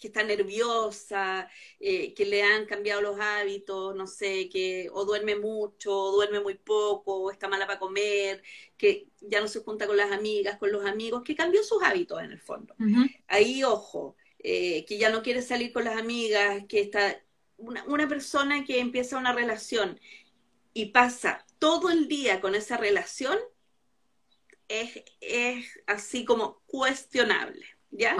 que está nerviosa, eh, que le han cambiado los hábitos, no sé, que o duerme mucho, o duerme muy poco, o está mala para comer, que ya no se junta con las amigas, con los amigos, que cambió sus hábitos en el fondo. Ahí, ojo, eh, que ya no quiere salir con las amigas, que está una, una persona que empieza una relación y pasa todo el día con esa relación, es, es así como cuestionable, ¿ya?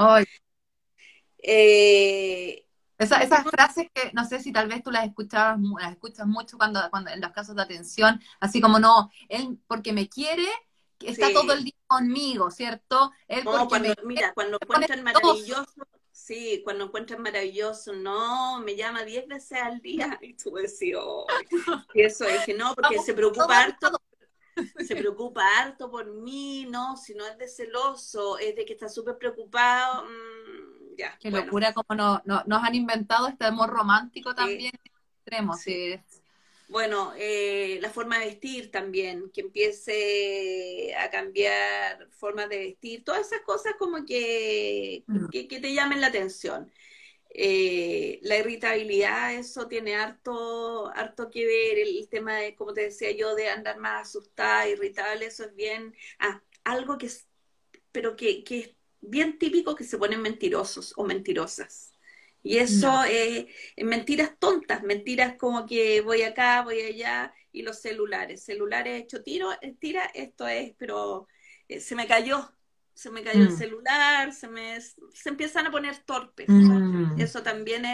Eh, esas frases que no sé si tal vez tú las escuchabas, las escuchas mucho cuando, cuando en los casos de atención, así como no, él porque me quiere, está todo el día conmigo, ¿cierto? Él cuando, mira, cuando encuentran maravilloso, sí, cuando encuentran maravilloso, no, me llama diez veces al día, y tú decís, oh, y eso dije, no, porque se preocupa harto, se preocupa harto por mí, no, si no es de celoso, es de que está súper preocupado, mmm, Qué locura como no, nos han inventado este amor romántico también extremo. Bueno, eh, la forma de vestir también, que empiece a cambiar formas de vestir, todas esas cosas como que, mm. que, te llamen la atención. Eh, la irritabilidad, eso tiene harto, harto que ver, el, tema de, como te decía yo, de andar más asustada, irritable, eso es bien, ah, algo que es, pero que, que bien típico que se ponen mentirosos o mentirosas. Y eso es mentiras tontas, mentiras como que voy acá, voy allá, y los celulares. Celulares hecho tiro, eh, tira, esto es, pero eh, se me cayó, se me cayó el mm. celular, se me se empiezan a poner torpes. Mm. Eso también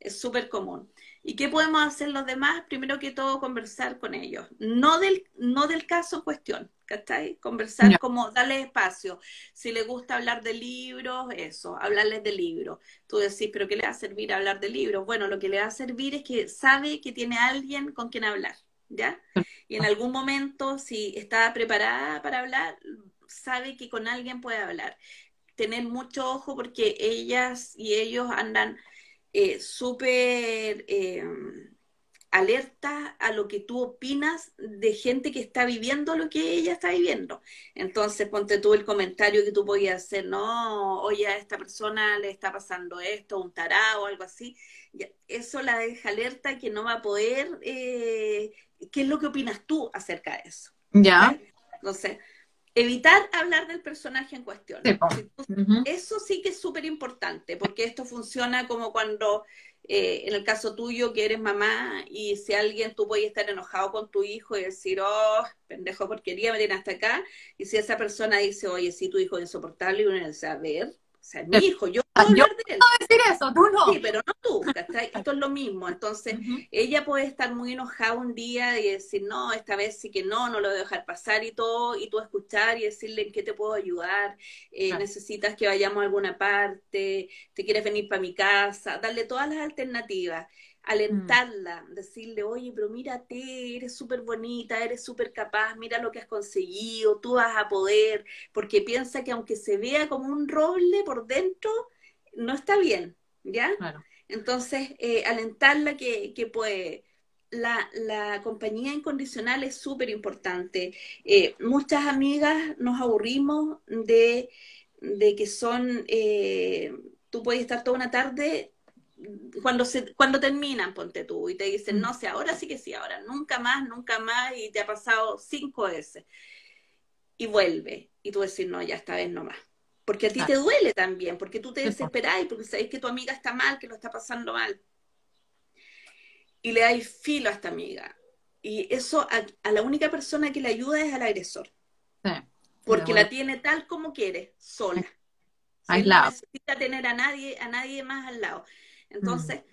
es súper común. ¿Y qué podemos hacer los demás? Primero que todo, conversar con ellos. No del, no del caso en cuestión, ¿cachai? Conversar como darle espacio. Si le gusta hablar de libros, eso, hablarles de libros. Tú decís, ¿pero qué le va a servir hablar de libros? Bueno, lo que le va a servir es que sabe que tiene alguien con quien hablar, ¿ya? Y en algún momento, si está preparada para hablar, sabe que con alguien puede hablar. Tener mucho ojo porque ellas y ellos andan eh, súper, eh, alerta a lo que tú opinas de gente que está viviendo lo que ella está viviendo. Entonces, ponte tú el comentario que tú podías hacer, no, oye, a esta persona le está pasando esto, un tarado o algo así. Eso la deja alerta que no va a poder, eh, ¿qué es lo que opinas tú acerca de eso? Ya. Entonces, evitar hablar del personaje en cuestión. Eso sí que es súper importante, porque esto funciona como cuando eh, en el caso tuyo que eres mamá y si alguien tú puedes estar enojado con tu hijo y decir, oh, pendejo porquería, me tiene hasta acá, y si esa persona dice, oye, sí, tu hijo es insoportable, y uno dice, a ver, o sea, mi hijo, yo puedo hablar de él. decir eso, tú no. Sí, pero no tú, Esto es lo mismo. Entonces, ella puede estar muy enojada un día y decir, no, esta vez sí que no, no lo voy a dejar pasar y todo, y tú escuchar y decirle en qué te puedo ayudar, eh, necesitas que vayamos a alguna parte, te quieres venir para mi casa, darle todas las alternativas alentarla, decirle, oye, pero mírate, eres súper bonita, eres súper capaz, mira lo que has conseguido, tú vas a poder, porque piensa que aunque se vea como un roble por dentro, no está bien, ¿ya? Entonces, eh, alentarla que, que puede. La, la, compañía incondicional es súper importante. Eh, muchas amigas nos aburrimos de, de que son, eh, tú puedes estar toda una tarde cuando se, cuando terminan, ponte tú, y te dicen, mm. no sé, ahora sí que sí, ahora, nunca más, nunca más, y te ha pasado cinco veces. Y vuelve, y tú decís, no, ya esta vez no más. Porque a ti te duele también, porque tú te desesperás, porque sabes que tu amiga está mal, que lo está pasando mal. Y le dais filo a esta amiga. Y eso a, la única persona que le ayuda es al agresor. Porque la tiene tal como quiere, sola. Aislado. No necesita tener a nadie, a nadie más al lado. Entonces, mm.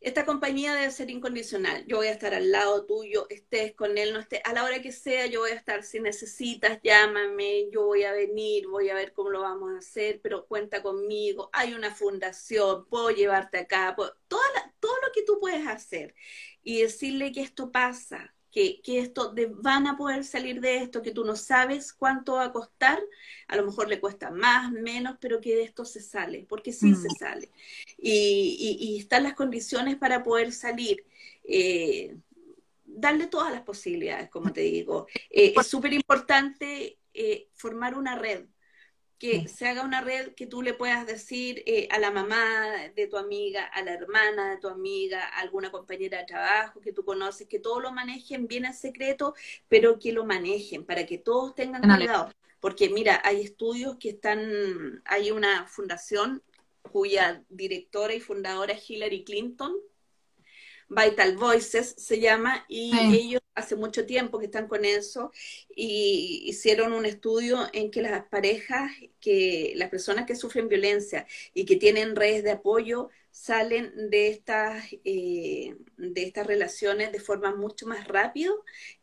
esta compañía debe ser incondicional. Yo voy a estar al lado tuyo, estés con él, no estés, a la hora que sea, yo voy a estar. Si necesitas, llámame, yo voy a venir, voy a ver cómo lo vamos a hacer, pero cuenta conmigo. Hay una fundación, puedo llevarte acá, todo lo que tú puedes hacer y decirle que esto pasa, que, esto de, van a poder salir de esto, que tú no sabes cuánto va a costar, a lo mejor le cuesta más, menos, pero que de esto se sale, porque sí se mm. sale. Y, están las condiciones para poder salir. Eh, darle todas las posibilidades, como te digo. Eh, es súper importante eh, formar una red que se haga una red que tú le puedas decir eh, a la mamá de tu amiga, a la hermana de tu amiga, a alguna compañera de trabajo que tú conoces, que todo lo manejen bien en secreto, pero que lo manejen para que todos tengan cuidado. Porque mira, hay estudios que están, hay una fundación cuya directora y fundadora es Hillary Clinton, Vital Voices se llama, y ellos hace mucho tiempo que están con eso, y hicieron un estudio en que las parejas, que las personas que sufren violencia y que tienen redes de apoyo, salen de estas, eh, de estas relaciones de forma mucho más rápido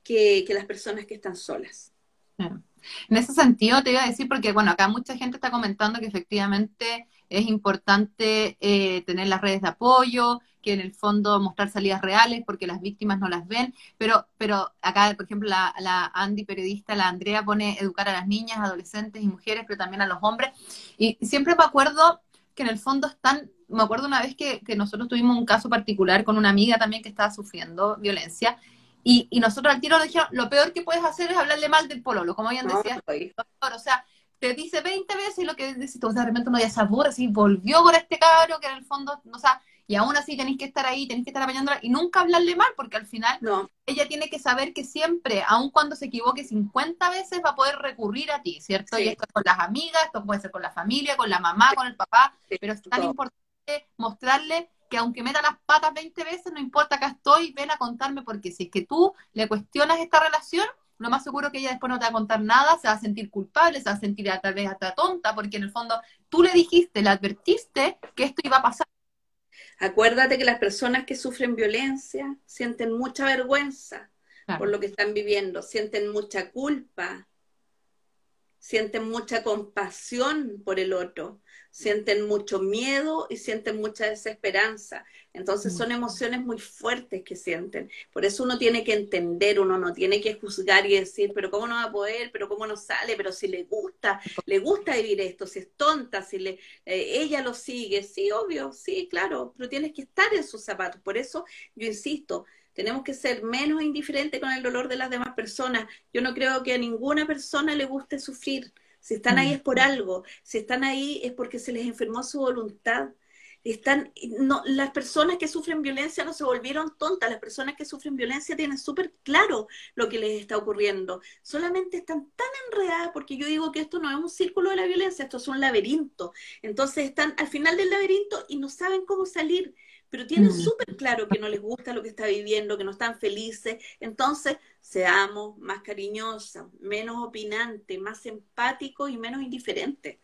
que, las personas que están solas. En ese sentido te iba a decir, porque bueno, acá mucha gente está comentando que efectivamente es importante eh, tener las redes de apoyo, que en el fondo mostrar salidas reales porque las víctimas no las ven, pero, pero acá, por ejemplo, la, la Andy periodista, la Andrea pone educar a las niñas, adolescentes y mujeres, pero también a los hombres. Y siempre me acuerdo que en el fondo están, me acuerdo una vez que, que nosotros tuvimos un caso particular con una amiga también que estaba sufriendo violencia, y, y, nosotros al tiro le dijeron, lo peor que puedes hacer es hablarle mal del pololo, como bien decía. o sea, te dice 20 veces y lo que dices tú, o sea, de repente uno ya sabor, así volvió con este cabro que en el fondo, o sea, y aún así tenéis que estar ahí, tenéis que estar apañándola y nunca hablarle mal, porque al final ella tiene que saber que siempre, aun cuando se equivoque 50 veces, va a poder recurrir a ti, ¿cierto? Y esto con las amigas, esto puede ser con la familia, con la mamá, con el papá, pero es tan importante mostrarle que aunque meta las patas 20 veces, no importa, acá estoy, ven a contarme, porque si es que tú le cuestionas esta relación, lo más seguro que ella después no te va a contar nada, se va a sentir culpable, se va a sentir tal vez hasta tonta, porque en el fondo tú le dijiste, le advertiste que esto iba a pasar Acuérdate que las personas que sufren violencia sienten mucha vergüenza por lo que están viviendo, sienten mucha culpa, sienten mucha compasión por el otro, sienten mucho miedo y sienten mucha desesperanza. Entonces son emociones muy fuertes que sienten. Por eso uno tiene que entender, uno no tiene que juzgar y decir, pero ¿cómo no va a poder? ¿Pero cómo no sale? ¿Pero si le gusta? ¿Le gusta vivir esto? Si es tonta, si le, eh, ella lo sigue. Sí, obvio, sí, claro, pero tienes que estar en sus zapatos. Por eso yo insisto, tenemos que ser menos indiferentes con el dolor de las demás personas. Yo no creo que a ninguna persona le guste sufrir. Si están ahí es por algo, si están ahí es porque se les enfermó su voluntad. Están, no, las personas que sufren violencia no se volvieron tontas, las personas que sufren violencia tienen súper claro lo que les está ocurriendo. Solamente están tan enredadas porque yo digo que esto no es un círculo de la violencia, esto es un laberinto. Entonces están al final del laberinto y no saben cómo salir pero tienen mm. súper claro que no les gusta lo que está viviendo, que no están felices. Entonces, seamos más cariñosas, menos opinantes, más empáticos y menos indiferentes.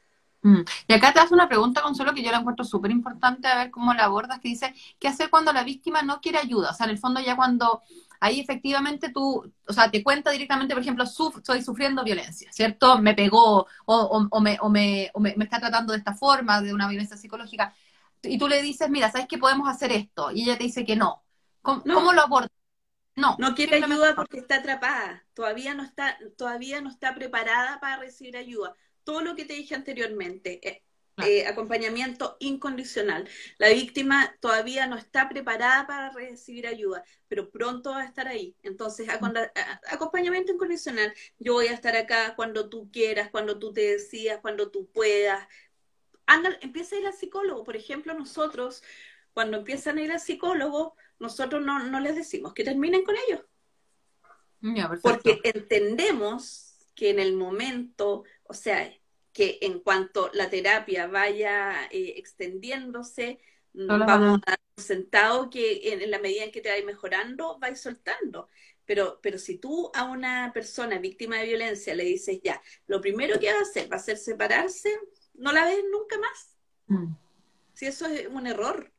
Mm. Y acá te hace una pregunta, Consuelo, que yo la encuentro súper importante, a ver cómo la abordas, que dice, ¿qué hacer cuando la víctima no quiere ayuda? O sea, en el fondo ya cuando ahí efectivamente tú, o sea, te cuenta directamente, por ejemplo, estoy sufriendo violencia, ¿cierto? Me pegó o, me, o, me, me, está tratando de esta forma, de una violencia psicológica y tú le dices, mira, ¿sabes que podemos hacer esto? Y ella te dice que no. ¿Cómo, lo abordas? No. No quiere ayuda porque está atrapada. Todavía no está, todavía no está preparada para recibir ayuda. Todo lo que te dije anteriormente. Eh, eh, acompañamiento incondicional. La víctima todavía no está preparada para recibir ayuda, pero pronto va a estar ahí. Entonces, acompañamiento incondicional. Yo voy a estar acá cuando tú quieras, cuando tú te decidas, cuando tú puedas empieza a ir al psicólogo. Por ejemplo, nosotros, cuando empiezan a ir al psicólogo, nosotros no, les decimos que terminen con ellos. Porque entendemos que en el momento, o sea, que en cuanto la terapia vaya eh, extendiéndose, vamos a dar sentado que en, la medida en que te vais mejorando, vais soltando. Pero, pero si tú a una persona víctima de violencia le dices, ya, lo primero que va a hacer va a ser separarse, no la ves nunca más. Mm. Si eso es un error.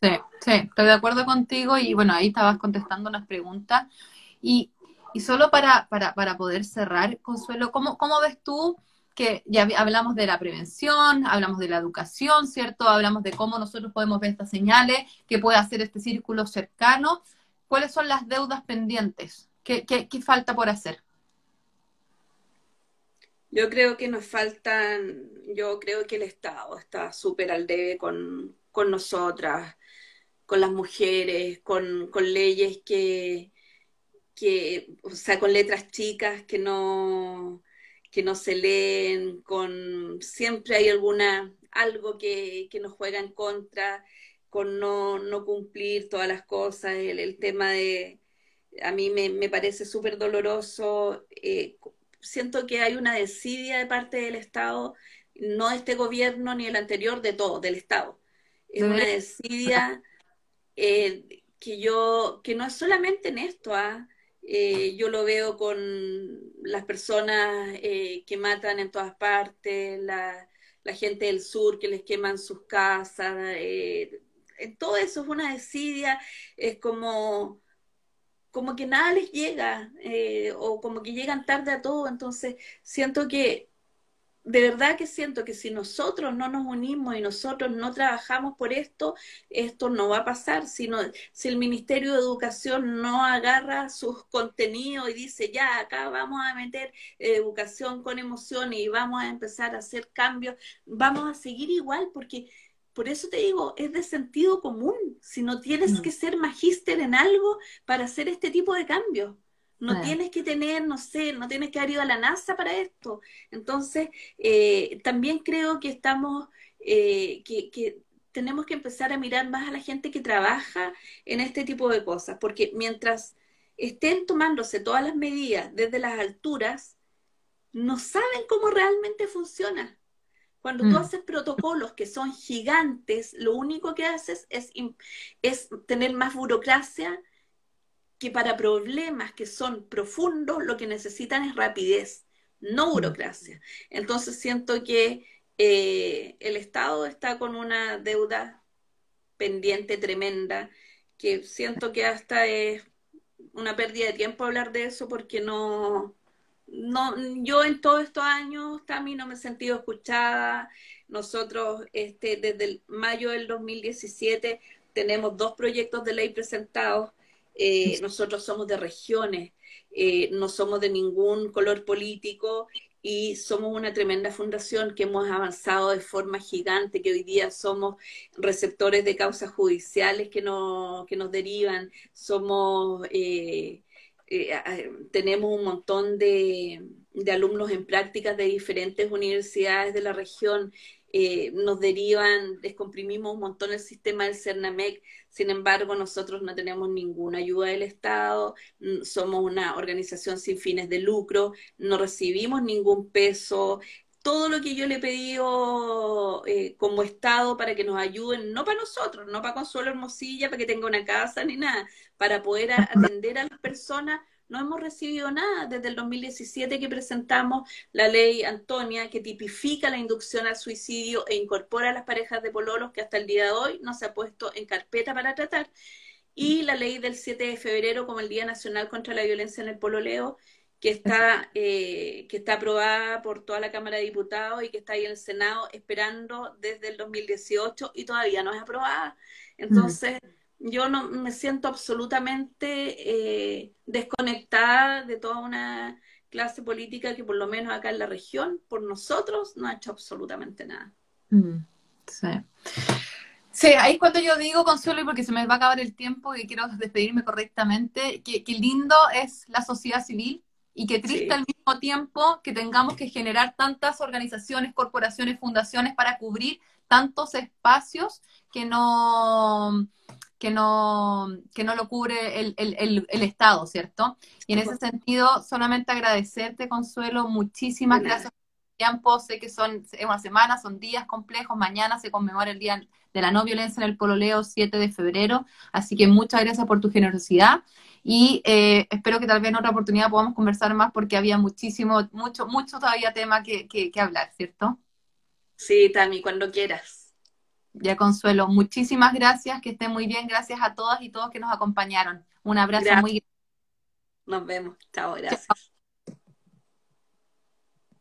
Sí, sí, estoy de acuerdo contigo y bueno, ahí estabas contestando unas preguntas. Y, y solo para, para, para poder cerrar, Consuelo, ¿cómo, ¿cómo ves tú que ya hablamos de la prevención, hablamos de la educación, ¿cierto? Hablamos de cómo nosotros podemos ver estas señales, que puede hacer este círculo cercano. ¿Cuáles son las deudas pendientes? ¿Qué, qué, qué falta por hacer? Yo creo que nos faltan, yo creo que el Estado está súper al debe con, nosotras, con las mujeres, con, leyes que, que, o sea, con letras chicas que no, que no se leen, con siempre hay alguna, algo que, nos juega en contra, con no, no cumplir todas las cosas, el, tema de, a mí me, me parece súper doloroso eh, siento que hay una desidia de parte del Estado, no de este gobierno ni el anterior, de todo, del Estado. Es una desidia eh, que yo, que no es solamente en esto, ¿ah? eh, yo lo veo con las personas eh, que matan en todas partes, la, la, gente del sur que les queman sus casas, en todo eso es una desidia, es como como que nada les llega eh, o como que llegan tarde a todo. Entonces, siento que, de verdad que siento que si nosotros no nos unimos y nosotros no trabajamos por esto, esto no va a pasar. Si, si el Ministerio de Educación no agarra sus contenidos y dice, ya, acá vamos a meter educación con emoción y vamos a empezar a hacer cambios, vamos a seguir igual porque por eso te digo, es de sentido común. Si no tienes que ser magíster en algo para hacer este tipo de cambios. No tienes que tener, no sé, no tienes que haber ido a la NASA para esto. Entonces, eh, también creo que estamos, eh, que, que tenemos que empezar a mirar más a la gente que trabaja en este tipo de cosas, porque mientras estén tomándose todas las medidas desde las alturas, no saben cómo realmente funciona. Cuando tú mm. haces protocolos que son gigantes, lo único que haces es, es tener más burocracia que para problemas que son profundos lo que necesitan es rapidez, no mm. burocracia. Entonces siento que eh, el Estado está con una deuda pendiente tremenda, que siento que hasta es una pérdida de tiempo hablar de eso porque no, no, yo en todos estos años también no me he sentido escuchada. Nosotros, este, desde el mayo del 2017, tenemos dos proyectos de ley presentados. Eh, nosotros somos de regiones, eh, no somos de ningún color político y somos una tremenda fundación que hemos avanzado de forma gigante, que hoy día somos receptores de causas judiciales que, no, que nos derivan, somos, eh, eh, tenemos un montón de, de alumnos en prácticas de diferentes universidades de la región, eh, nos derivan, descomprimimos un montón el sistema del CERNAMEC, sin embargo nosotros no tenemos ninguna ayuda del Estado, mm, somos una organización sin fines de lucro, no recibimos ningún peso, todo lo que yo le he pedido eh, como Estado para que nos ayuden, no para nosotros, no para Consuelo Hermosilla, para que tenga una casa ni nada, para poder atender a las personas, no hemos recibido nada desde el 2017 que presentamos la ley Antonia que tipifica la inducción al suicidio e incorpora a las parejas de pololos que hasta el día de hoy no se ha puesto en carpeta para tratar. Y la ley del 7 de febrero como el Día Nacional contra la Violencia en el Pololeo, que está, eh, que está aprobada por toda la Cámara de Diputados y que está ahí en el Senado esperando desde el 2018 y todavía no es aprobada. Entonces, yo no me siento absolutamente eh, desconectada de toda una clase política que por lo menos acá en la región, por nosotros, no ha hecho absolutamente nada. Mm, sí. Sí, ahí es cuando yo digo, Consuelo, y porque se me va a acabar el tiempo y quiero despedirme correctamente, que, lindo es la sociedad civil y que triste al mismo tiempo que tengamos que generar tantas organizaciones, corporaciones, fundaciones para cubrir tantos espacios que no, que no, que no lo cubre el, el, el, Estado, ¿cierto? Y en ese sentido, solamente agradecerte, Consuelo, muchísimas gracias por el tiempo. Sé que son una semana, son días complejos. Mañana se conmemora el Día de la No Violencia en el Pololeo, 7 de febrero. Así que muchas gracias por tu generosidad. Y eh, espero que tal vez en otra oportunidad podamos conversar más porque había muchísimo, mucho, mucho todavía tema que, que, que hablar, ¿cierto? Sí, Tami, cuando quieras. Ya Consuelo, muchísimas gracias, que esté muy bien, gracias a todas y todos que nos acompañaron. Un abrazo muy grande. Nos vemos, chao, gracias.